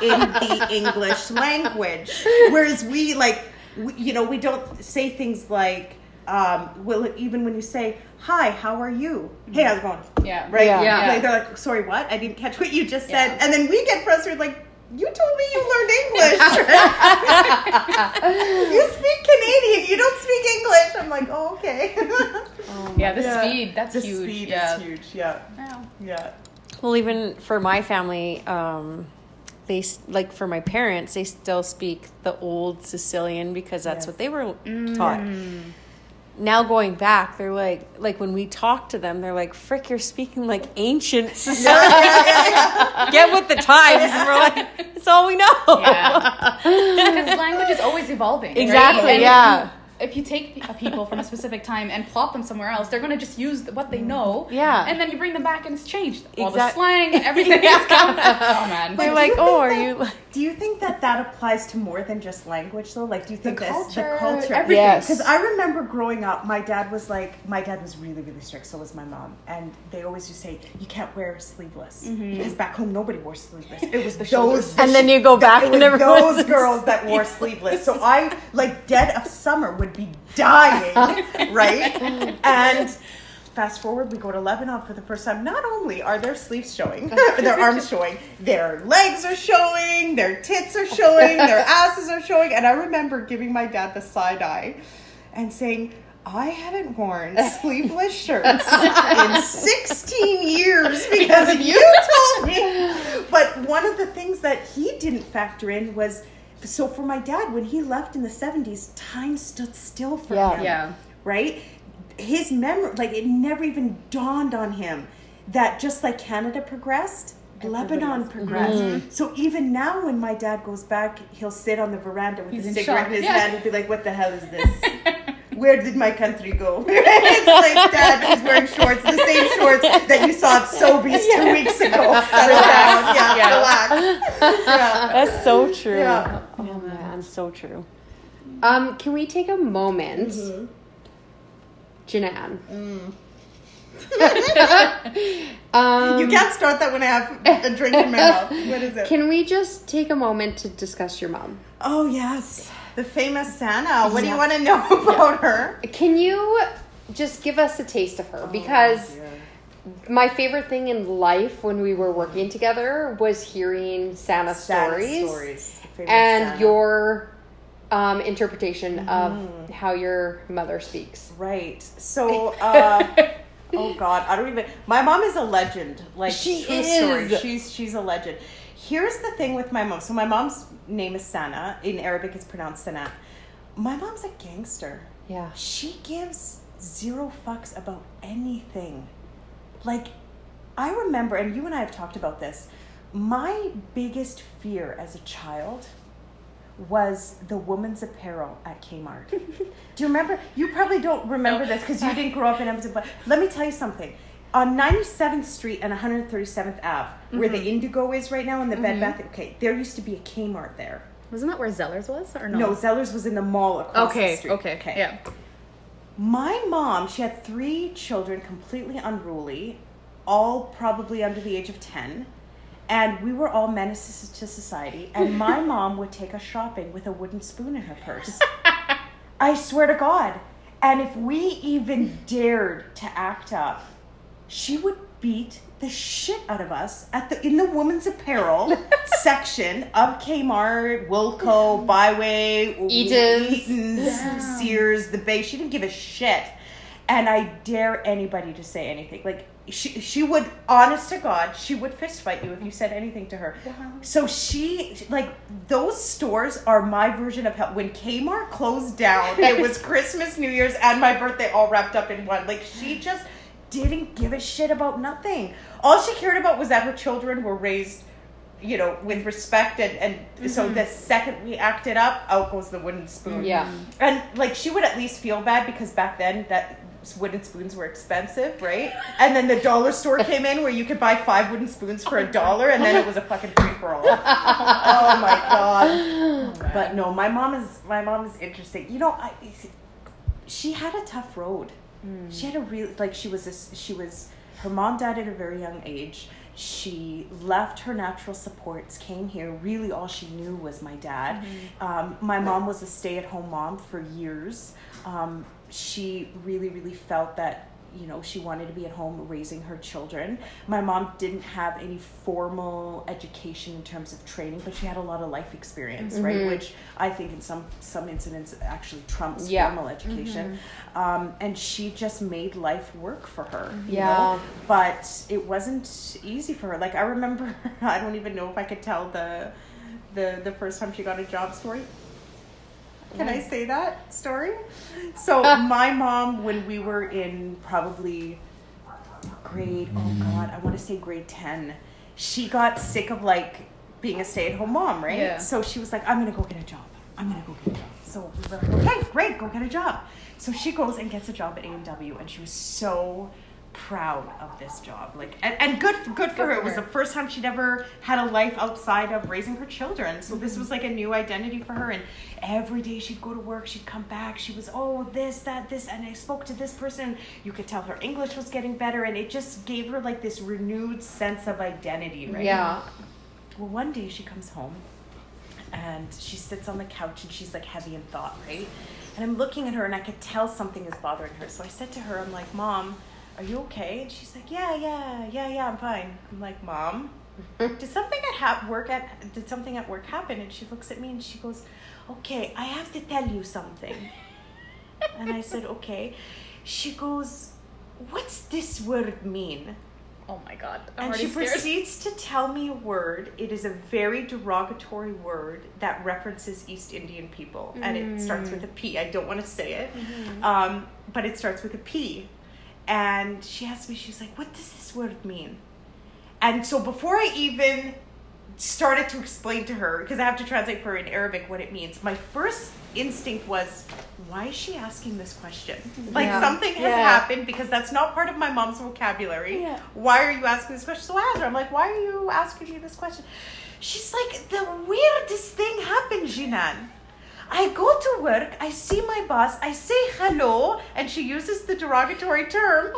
in the English language, whereas we like, we, you know, we don't say things like, um, "Well, even when you say." Hi, how are you? Hey, how's it going? Yeah. Right? Yeah. Yeah. Like, they're like, sorry, what? I didn't catch what you just said. Yeah. And then we get frustrated, like, you told me you learned English. you speak Canadian. You don't speak English. I'm like, oh, okay. Yeah, the Yeah. speed, that's the huge. speed yeah. is huge. Yeah. Yeah. Yeah. Well, even for my family, um, they like for my parents, they still speak the old Sicilian because that's Yes. what they were taught. Now going back, they're like, like when we talk to them, they're like, "Frick, you're speaking like ancient Sicilian. Get with the times." And we're like, "It's all we know." Yeah. Because language is always evolving. right? Exactly, And yeah. If you take pe- people from a specific time and plop them somewhere else, they're going to just use what they mm. know. Yeah. And then you bring them back and it's changed. All the slang, everything is gone. Oh, man. They're like, "Oh, are that- you?" Do you think that that applies to more than just language, though? Like, do you think this culture, the culture, everything. Yes. Because I remember growing up, my dad was like, my dad was really, really strict. So was my mom, and they always used to say, you can't wear sleeveless mm-hmm. because back home nobody wore sleeveless. It was those, shoulders. And then you go back it and was everyone's those girls that wore sleeveless. So I, like, dead of summer, would be dying, right? And fast forward, we go to Lebanon for the first time. Not only are their sleeves showing, their arms showing, their legs are showing, their tits are showing, their asses are showing. And I remember giving my dad the side eye and saying, I haven't worn sleeveless shirts in 16 years because you told me. But one of the things that he didn't factor in was so for my dad, when he left in the 70s, time stood still for Yeah. him Yeah. right? His memory, like it never even dawned on him that just like Canada progressed, Lebanon progressed. Mm-hmm. So even now, when my dad goes back, he'll sit on the veranda with He's a in cigarette shock. in his Yeah. hand and be like, "What the hell is this? Where did my country go?" it's like, Dad, he's wearing shorts, the same shorts that you saw at Sobeys two weeks ago. Settle down, yeah, Yeah. relax. Yeah. That's so true. Yeah. Oh so true. Um, can we take a moment, Janan? um, You can't start that when I have a drink in my mouth. What is it? Can we just take a moment to discuss your mom? Oh yes, the famous Santa. What do you want to know about her? Can you just give us a taste of her? Because my favorite thing in life when we were working together was hearing Santa, stories, Famous and Santa. your um, interpretation of how your mother speaks. right. So, uh, oh God, I don't even. My mom is a legend. Like She true is. Story. She's she's a legend. Here's the thing with my mom. So my mom's name is Sana. In Arabic, it's pronounced Sana. My mom's a gangster. Yeah. She gives zero fucks about anything. Like, I remember, and you and I have talked about this. My biggest fear as a child was the woman's apparel at Kmart. Do you remember? You probably don't remember this because you didn't grow up in Edmonton, but let me tell you something. On 97th Street and 137th Ave, where the mm-hmm. Indigo is right now, and the Bed mm-hmm. Bath, okay, there used to be a Kmart there. Wasn't that where Zellers was, or no? No, Zellers was in the mall across the street. Okay. Okay. Yeah. My mom, she had three children, completely unruly, all probably under the age of 10. And we were all menaces to society. And my mom would take us shopping with a wooden spoon in her purse. I swear to God. And if we even dared to act up, she would beat the shit out of us at the in the women's apparel section of Kmart, Woolco, Bi-Way, Eaton's. Eaton's, Sears, the Bay. She didn't give a shit. And I dare anybody to say anything. Like she she would honest to God, she would fist fight you if you said anything to her. So she like those stores are my version of hell. When Kmart closed down, it was Christmas, New Year's, and my birthday all wrapped up in one. Like she just didn't give a shit about nothing. All she cared about was that her children were raised, you know, with respect and, and so mm-hmm. the second we acted up, out goes the wooden spoon. Yeah. And like she would at least feel bad because back then that wooden spoons were expensive, right? And then the dollar store came in where you could buy five wooden spoons for a dollar and then it was a fucking free for all. oh my god. But no, my mom is my mom is interesting. You know, I she had a tough road. She had a real like she was a, she was her mom died at a very young age. She left her natural supports, came here. Really, all she knew was my dad. Um, my mom was a stay-at-home mom for years. Um, she really, really felt that you know she wanted to be at home raising her children. My mom didn't have any formal education in terms of training, but she had a lot of life experience, right? Which I think in some some incidents actually trumps Yeah. formal education. Um, and she just made life work for her. you Yeah. know? But it wasn't easy for her. Like I remember, I don't even know if I could tell the the the first time she got a job story. Can I say that story? So uh. my mom, when we were in probably grade, oh mm-hmm. god, I want to say grade ten, she got sick of like being a stay-at-home mom, right? Yeah. So she was like, I'm gonna go get a job. I'm gonna go get a job. So we were like, okay, great, go get a job. So she goes and gets a job at A and W, and she was so proud of this job. Like, and, and good, good for her. It was the first time she'd ever had a life outside of raising her children. So this was like a new identity for her. And every day she'd go to work, she'd come back. She was, oh, this, that, this, and I spoke to this person. You could tell her English was getting better, and it just gave her like this renewed sense of identity, right? Yeah. Well, one day she comes home and she sits on the couch and she's like heavy in thought, right? And I'm looking at her and I could tell something is bothering her. So I said to her, I'm like, Mom, Are you okay? And she's like, Yeah, yeah, yeah, yeah, I'm fine. I'm like, Mom, did something at ha- work at did something at work happen? And she looks at me and she goes, Okay, I have to tell you something. and I said, Okay. She goes, What's this word mean? Oh my god. I'm And she scared. proceeds to tell me a word. It is a very derogatory word that references East Indian people, and it starts with a P. I don't want to say it, um, but it starts with a P. And she asked me, she's like, "What does this word mean?" And so before I even started to explain to her, because I have to translate for her in Arabic what it means, my first instinct was, why is she asking this question? Mm-hmm. Like Yeah. something has Yeah. happened because that's not part of my mom's vocabulary. Yeah. Why are you asking this question? So I asked her, I'm like, why are you asking me this question? She's like, the weirdest thing happened, Jinan. I go to work, I see my boss, I say hello, and she uses the derogatory term,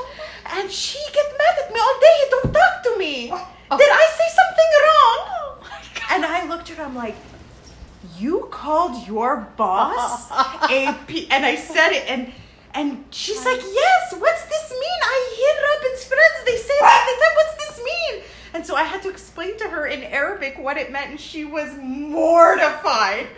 and she gets mad at me all day. Don't talk to me. Did I say something wrong? And I looked at her, I'm like, you called your boss a P, and I said it, and and she's like, yes. What's this mean? I hear Robin's friends. They say that. What's? And so I had to explain to her in Arabic what it meant, and she was mortified.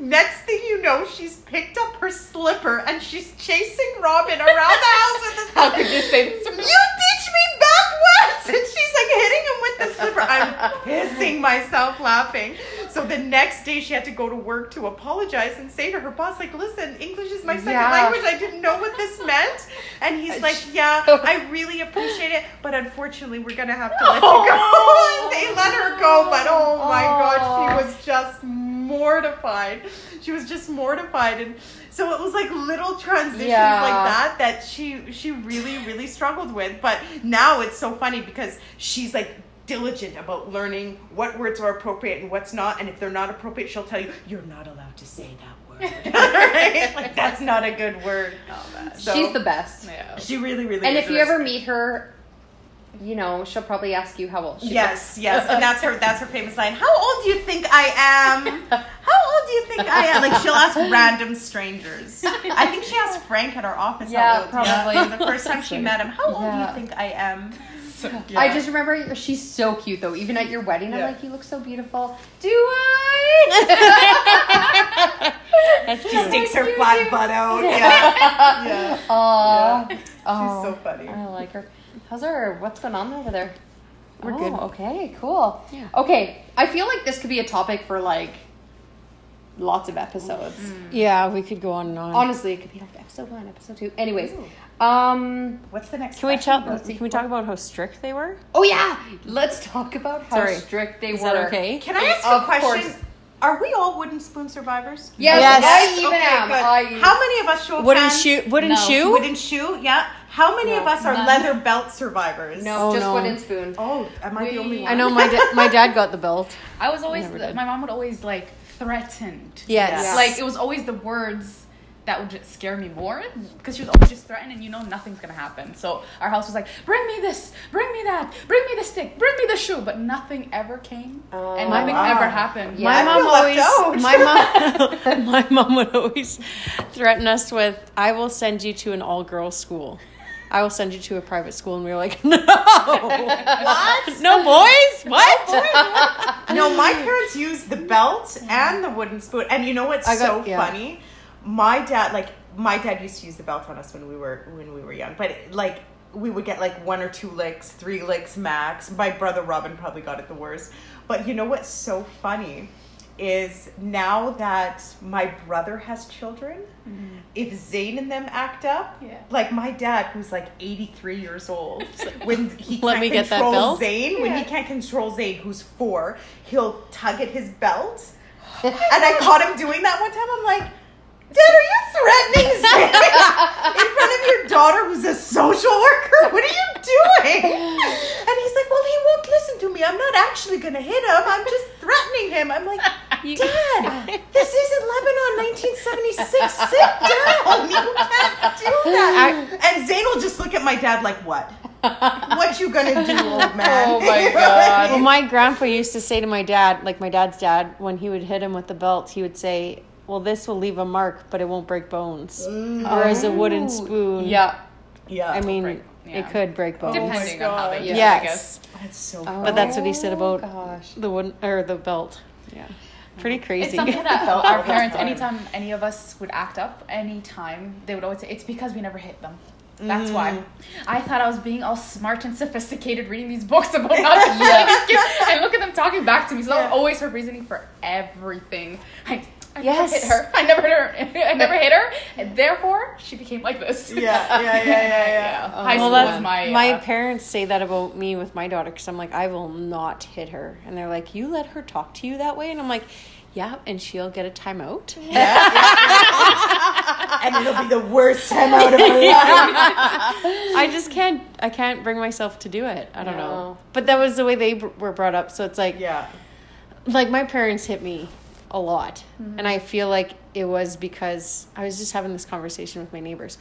Next thing you know, she's picked up her slipper and she's chasing Robin around the house with the How could you say this? To me? You teach me backwards and she's like hitting him with the slipper. I'm pissing myself laughing. So the next day she had to go to work to apologize and say to her boss like listen english is my second Yeah. language. I didn't know what this meant. And he's like yeah i really appreciate it but unfortunately we're gonna have to let you go. Oh. And they let her go but oh my god she oh. was just mortified. She was just mortified. And so it was like little transitions Yeah. like that that she she really really struggled with but now it's so funny because she's like diligent about learning what words are appropriate and what's not and if they're not appropriate she'll tell you you're not allowed to say that word right? like that's not a good word So- She's the best. Yeah. she really really And is if you ever meet her, you know, she'll probably ask you how old she is. Yes, yes, and that's her. That's her famous line. How old do you think I am? How old do you think I am? Like she'll ask random strangers. I think she asked Frank at our office. Yeah, how old, probably. Yeah, the first time she met him. How old do you think I am? I just remember she's so cute though. Even at your wedding, I'm like, you look so beautiful. Do I? That's She cute. sticks her flat butt out. Yeah, yeah. Aw. She's Oh, so funny. I like her. How's her? What's going on over there? We're Oh, good. Okay, cool. Yeah. Okay, I feel like this could be a topic for like lots of episodes. Yeah, we could go on and on. Honestly, it could be like episode one, episode two. Anyways, um, What's the next? can we question? tell? Can we talk about how strict they were? oh yeah, let's talk about how Sorry. strict they Is were. that okay? Can I ask Of a question? course. Are we all wooden spoon survivors? Yes, Yes. I even Okay, am. good. I, How many of us show of Wooden hands? shoe. Wooden No. shoe. Wooden shoe, yeah. How many No, of us are none. leather belt survivors? no, Oh, just no. wooden spoon. Oh, am I the only one? I know my da- my dad got the belt. I was always Never the, my mom would always like threatened. Yes. Yeah. Like it was always the words that would just scare me more because she was always just threatening. You know nothing's gonna happen. So our house was like, bring me this, bring me that, bring me the stick, bring me the shoe, but nothing ever came Oh, and nothing wow. ever happened. Yeah. My I mom always, my mom, my mom would always threaten us with, "I will send you to an all-girls school. I will send you to a private school." And we were like, "No, what? No boys? What? no, my parents used the belt and the wooden spoon. And you know what's I got- so yeah. funny? My dad, like, my dad used to use the belt on us when we were when we were young. But like, we would get like one or two licks, three licks max. My brother Robin probably got it the worst. But you know what's so funny? Is now that my brother has children, mm-hmm. if Zane and them act up, Yeah. like my dad, who's like 83 years old, when he Let can't me get that control? Zane, when he can't control Zane, who's four, he'll tug at his belt. and I caught him doing that one time. I'm like, Dad, are you threatening Zane in front of your daughter who's a social worker? What are you doing? And he's like, Well, he won't listen to me. I'm not actually going to hit him. I'm just threatening him. I'm like, You- Dad, this isn't Lebanon 1976. Sit down. You can't do that. and Zane will just look at my dad like, What? What you gonna do, old man? Oh my God. Well, my grandpa used to say to my dad, like my dad's dad, when he would hit him with the belt, he would say, "Well, this will leave a mark, but it won't break bones." Mm-hmm. Whereas a wooden spoon, Yeah. yeah. I mean, Right. Yeah. It could break bones. Depending on how they oh use Yes. it, I guess. That's so oh But that's what he said Oh, about gosh. the one or the belt. Yeah. Pretty crazy. It's something that our parents, anytime any of us would act up, anytime they would always say, "It's because we never hit them." That's why. Mm-hmm. I thought I was being all smart and sophisticated, reading these books about how to Yeah. these kids, and look at them talking back to me. So Yeah. I always heard reasoning for everything. I, I Yes. never hit her. I never hit her. I never hit her, and therefore she became like this. Yeah, yeah, yeah, yeah, yeah. High well, school that's was my my uh, parents say that about me with my daughter because I'm like, I will not hit her, and they're like, you let her talk to you that way, and I'm like, yeah, and she'll get a timeout. and it'll be the worst time out of her life. I just can't. I can't bring myself to do it. I don't know. But that was the way they br- were brought up. So it's like, Yeah. like my parents hit me a lot, Mm-hmm. and I feel like it was because I was just having this conversation with my neighbors.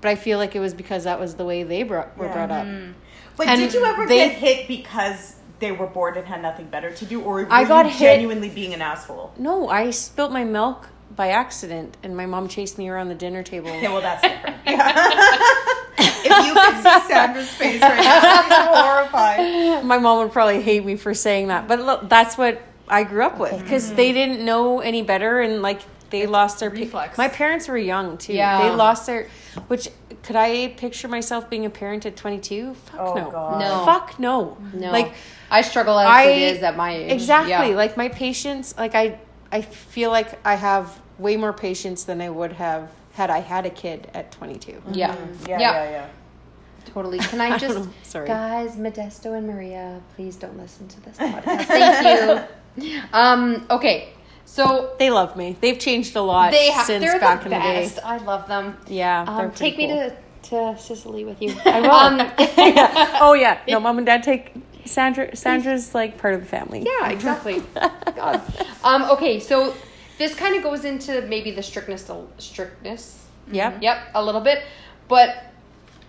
But I feel like it was because that was the way they brought, were Yeah. brought up. Mm-hmm. But And did you ever they- get hit because they were bored and had nothing better to do, or were I got you hit- genuinely being an asshole? No, I spilt my milk by accident, and my mom chased me around the dinner table. Okay, well that's different. if you could see Sandra's face right now, she's horrified. my mom would probably hate me for saying that, but look, that's what I grew up with because Mm-hmm. they didn't know any better, and like they lost their pa- reflex. My parents were young too. Yeah. They lost their. Which could I picture myself being a parent at twenty two? Fuck Oh, no. God. No. Fuck no. No. Like I struggle as I- it is at my age. exactly. Yeah. Like my patience. Like I, I feel like I have way more patience than I would have had I had a kid at twenty two. yeah. Yeah, Yeah. yeah, yeah. Totally. Can I I just, know. Sorry. guys, Modesto and Maria, please don't listen to this podcast. Thank you. Um. Okay. So They love me. They've changed a lot they have. since back the in the day. I love them. Yeah, Um, take pretty me cool. to to Sicily with you. I will. Um, oh yeah, no, mom and dad take Sandra. Sandra's like part of the family. Yeah, exactly. God. Um, okay, so this kind of goes into maybe the strictness, strictness. Yep. Yep, a little bit. But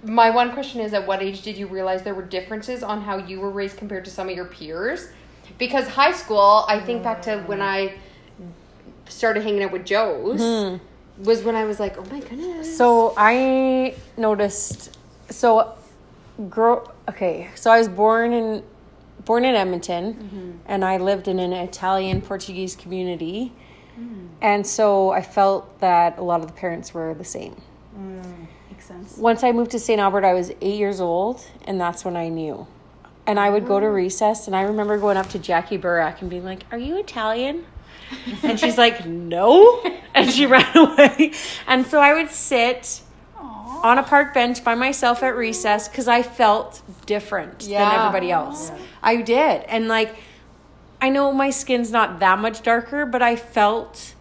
my one question is: At what age did you realize there were differences on how you were raised compared to some of your peers? Because high school, I think back to when I started hanging out with Joe's. Hmm. Was when I was like, oh my goodness. So I noticed. So, grow. Okay, so I was born in born in Edmonton, mm-hmm. and I lived in an Italian Portuguese community, hmm. and so I felt that a lot of the parents were the same. Mm, makes sense. Once I moved to St. Albert, I was eight years old, and that's when I knew. And I would go to recess, and I remember going up to Jackie Burak and being like, "Are you Italian?" And she's like, "No," and she ran away. And so I would sit on a park bench by myself at recess because I felt different than everybody else. I did, and like, I know my skin's not that much darker, but I felt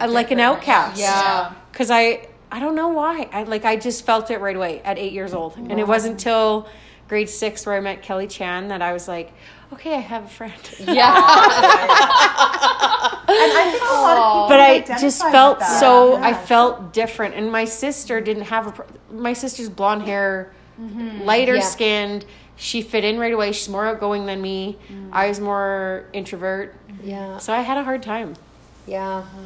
like an outcast. Yeah. Because I, I don't know why. I like I just felt it right away at eight years old, and it wasn't until grade six where I met Kelly Chan that I was like, okay, I have a friend. yeah. And I think a lot of people But I just felt so. Yeah. I felt different, and my sister didn't have a. My sister's blonde hair, mm-hmm. lighter Yeah. skinned. She fit in right away. She's more outgoing than me. Mm. I was more introvert, yeah. so I had a hard time, Yeah. Uh-huh.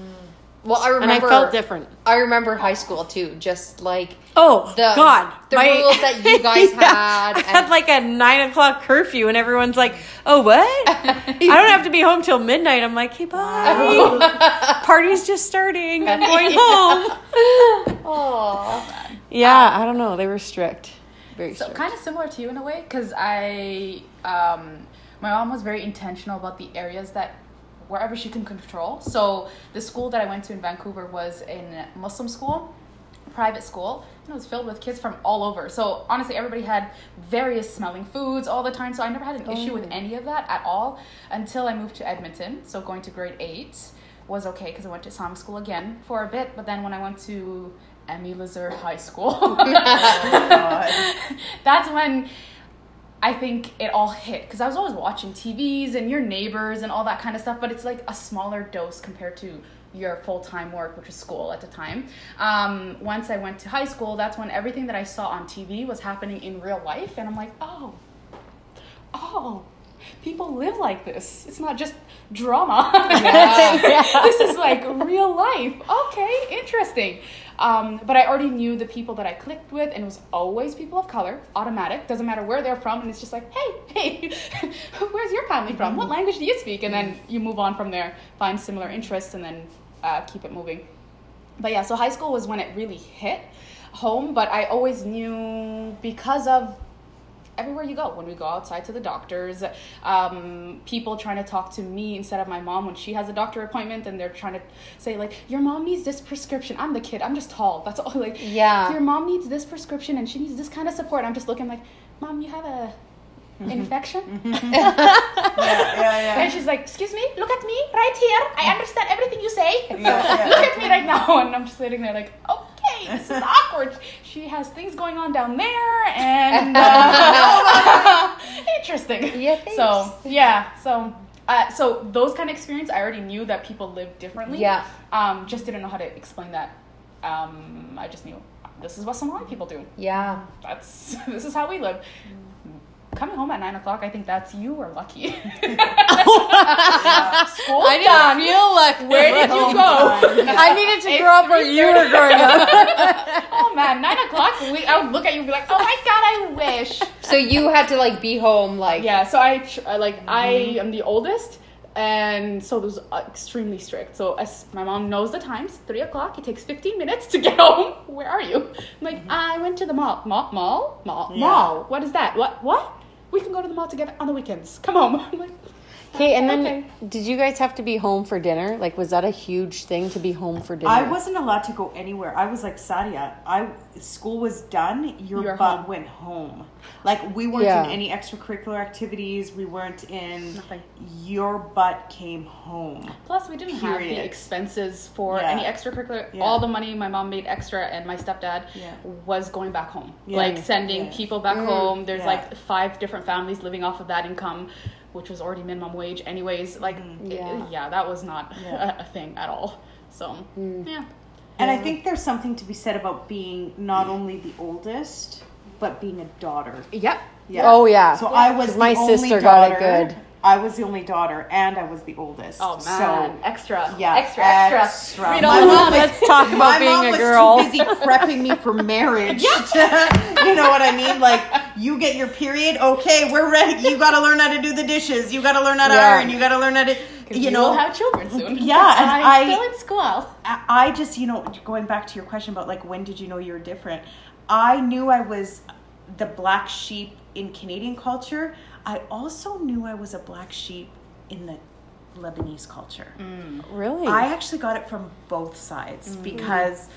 Well, I and remember. I felt different. I remember high school too. Just like Oh the God! the rules that you guys had. I had like a nine o'clock curfew, and everyone's like, "Oh, what? I don't have to be home till midnight." I'm like, "Hey, bye. Party's just starting. I'm going home." Aw. Yeah, I don't know. They were strict, very So strict. kind of similar to you in a way, because I, um, my mom was very intentional about the areas that wherever she can control. So the school that I went to in Vancouver was a Muslim school, private school, and it was filled with kids from all over. So honestly, everybody had various smelling foods all the time. So I never had an oh. issue with any of that at all until I moved to Edmonton. So going to grade eight was okay because I went to Islamic school again for a bit. But then when I went to M.E. LaZerte High School, oh that's when I think it all hit because I was always watching TVs and your neighbors and all that kind of stuff, but it's like a smaller dose compared to your full time work, which was school at the time. Um, once I went to high school, that's when everything that I saw on TV was happening in real life, and I'm like, oh, oh, people live like this. It's not just drama. Yeah. this is like real life. Okay, interesting. Um, but I already knew the people that I clicked with, and it was always people of color, automatic. Doesn't matter where they're from, and it's just like, hey, hey, where's your family from? What language do you speak? And then you move on from there, find similar interests, and then uh, keep it moving. But yeah, so high school was when it really hit home. But I always knew because of everywhere you go. When we go outside to the doctors um, people trying to talk to me instead of my mom when she has a doctor appointment and they're trying to say like your mom needs this prescription. I'm the kid. I'm just tall. That's all like Yeah. your mom needs this prescription and she needs this kind of support. I'm just looking like mom you have a infection? Yeah, yeah, yeah. and she's like excuse me? Look at me right here. I understand everything you say. Yeah, yeah. look at me right now. And i'm just sitting there like okay this is awkward she has things going on down there and uh, interesting Yeah, thanks. so yeah so uh, so those kind of experience i already knew that people live differently Yeah. um just didn't know how to explain that um i just knew this is what somali people do Yeah. that's this is how we live coming home at nine o'clock i think that's you are lucky School's I didn't done. feel like Where did you go? I needed to It's grow up where you were growing up. oh man, nine o'clock. We, I would look at you and be like, "Oh my god, I wish." So you had to like be home like Yeah. So I I, uh, like I mm-hmm. am the oldest, and so it was uh, extremely strict. So as my mom knows the times, three o'clock. It takes fifteen minutes to get home. Where are you? I'm like, mm-hmm. I went to the mall. Mall? Mall? Mall? Yeah. Mall? What is that? What? What? We can go to the mall together on the weekends. Come home. I'm like, Okay, and then Okay. did you guys have to be home for dinner? Like, was that a huge thing to be home for dinner? I wasn't allowed to go anywhere. I was like Sadia. I school was done. Your You're butt home. went home. Like we weren't Yeah. in any extracurricular activities. We weren't in. Nothing. Your butt came home. Plus, we didn't have Period. the expenses for Yeah. any extracurricular. Yeah. All the money my mom made extra and my stepdad Yeah. was going back home. Yeah. Like sending Yeah. people back mm. home. There's Yeah. like five different families living off of that income, which was already minimum wage, anyways. Like, mm-hmm. it- Yeah. yeah, that was not Yeah. a, a thing at all. So, mm. yeah. And I think there's something to be said about being not only the oldest, but being a daughter. Yep. Yeah. Oh, yeah. So I was 'Cause the my only sister got it good. I was the only daughter, and I was the oldest. Oh man, So extra, yeah, extra, extra. extra. Read My all mom about it. Let's talk my about being mom a was girl. too busy prepping me for marriage. yeah. you know what I mean? Like, you get your period, okay, we're ready. You got to learn how to do the dishes. You got to learn how to Yeah. iron. You got to learn how to, you know. will have children soon. Yeah, and I'm I- still in school. I I just, you know, going back to your question about like when did you know you were different? I knew I was the black sheep in Canadian culture. I also knew I was a black sheep in the Lebanese culture. Mm. really? I actually got it from both sides mm-hmm. because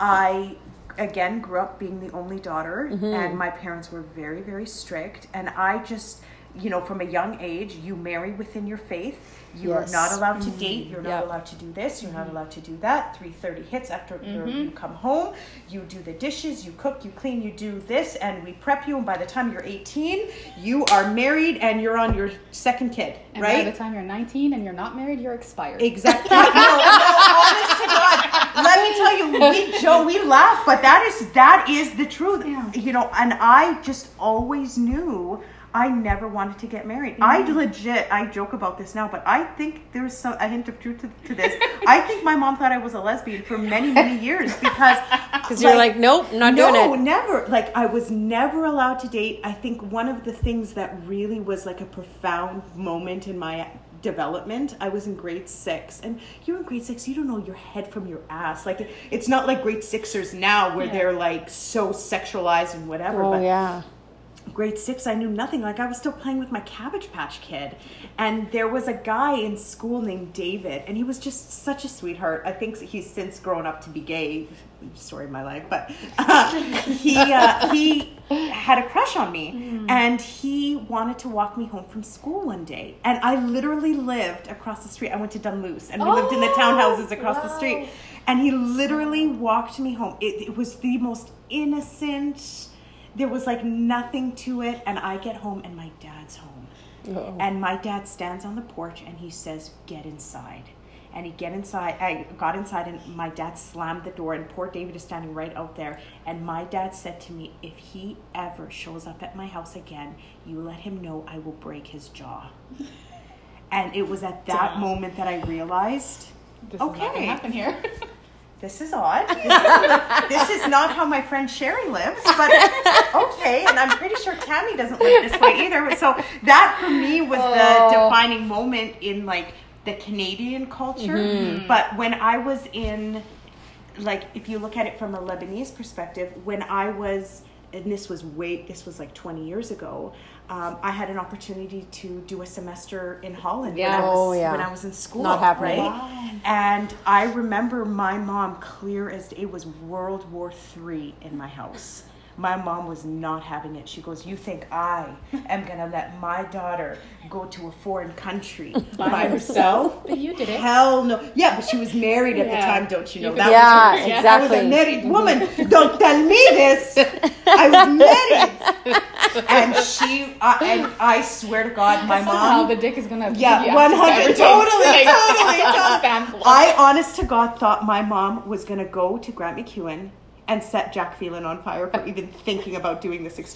I again grew up being the only daughter mm-hmm. and my parents were very very strict and I just you know from a young age you marry within your faith. You are not allowed to mm-hmm. date. You're not allowed to do this. You're not mm-hmm. allowed to do that. 3:30 hits after you come home. You do the dishes. You cook. You clean. You do this and we prep you and by the time you're 18 you are married and you're on your second kid And right? by the time you're 19 and you're not married, you're expired. Exactly. no, no, honest to God. Let me tell you, we Joe, we laugh, but that is that is the truth. You know, and I just always knew I never wanted to get married. I mm-hmm. legit, I joke about this now, but I think there's some a hint of truth to, to this. I think my mom thought I was a lesbian for many, many years because Because you're like, nope, not no, doing it. No, never. Like I was never allowed to date. I think one of the things that really was like a profound moment in my development. I was in grade six, and you're in grade six. You don't know your head from your ass. Like it's not like grade sixers now where Yeah. they're like so sexualized and whatever. Oh, but yeah. Grade six, I knew nothing. Like I was still playing with my Cabbage Patch Kid, and there was a guy in school named David, and he was just such a sweetheart. I think he's since grown up to be gay. Story of my life, but uh, he uh, he had a crush on me, and he wanted to walk me home from school one day, and I literally lived across the street. I went to Dunluce, and we lived in the Oh, townhouses across the street, and he literally walked me home. It, it was the most innocent there was like nothing to it and i get home and my dad's home Uh-oh. and my dad stands on the porch and he says get inside and he get inside. I got inside, and my dad slammed the door, and poor David is standing right out there. And my dad said to me, "If he ever shows up at my house again, you let him know I will break his jaw." and it was at that Damn. moment that I realized. This Okay. happen here. This is odd. This is, this is not how my friend Sherry lives, but okay. And I'm pretty sure Tammy doesn't live this way either. So that for me was Oh. the defining moment in like the Canadian culture. Mm-hmm. But when I was in, like, if you look at it from a Lebanese perspective, when I was, and this was way, this was like 20 years ago. Um, I had an opportunity to do a semester in Holland when, I was, Oh, yeah. when I was in school. Not happening. Right? Wow. And I remember my mom clear as it was World War Three in my house. My mom was not having it. She goes, "You think I am gonna let my daughter go to a foreign country by, herself? But you did it. Hell no! Yeah, but she was married at the time, don't you know? You that Yeah, was her, Yeah. I was a married woman. Don't tell me this. I was married, and she, uh, and I swear to God, my Somehow mom. the dick is gonna Yeah, give you one access to hundred, totally, Like, totally, totally. I, honest to God, thought my mom was gonna go to Grant MacEwan and set Jack Phelan on fire for even thinking about doing this exchange.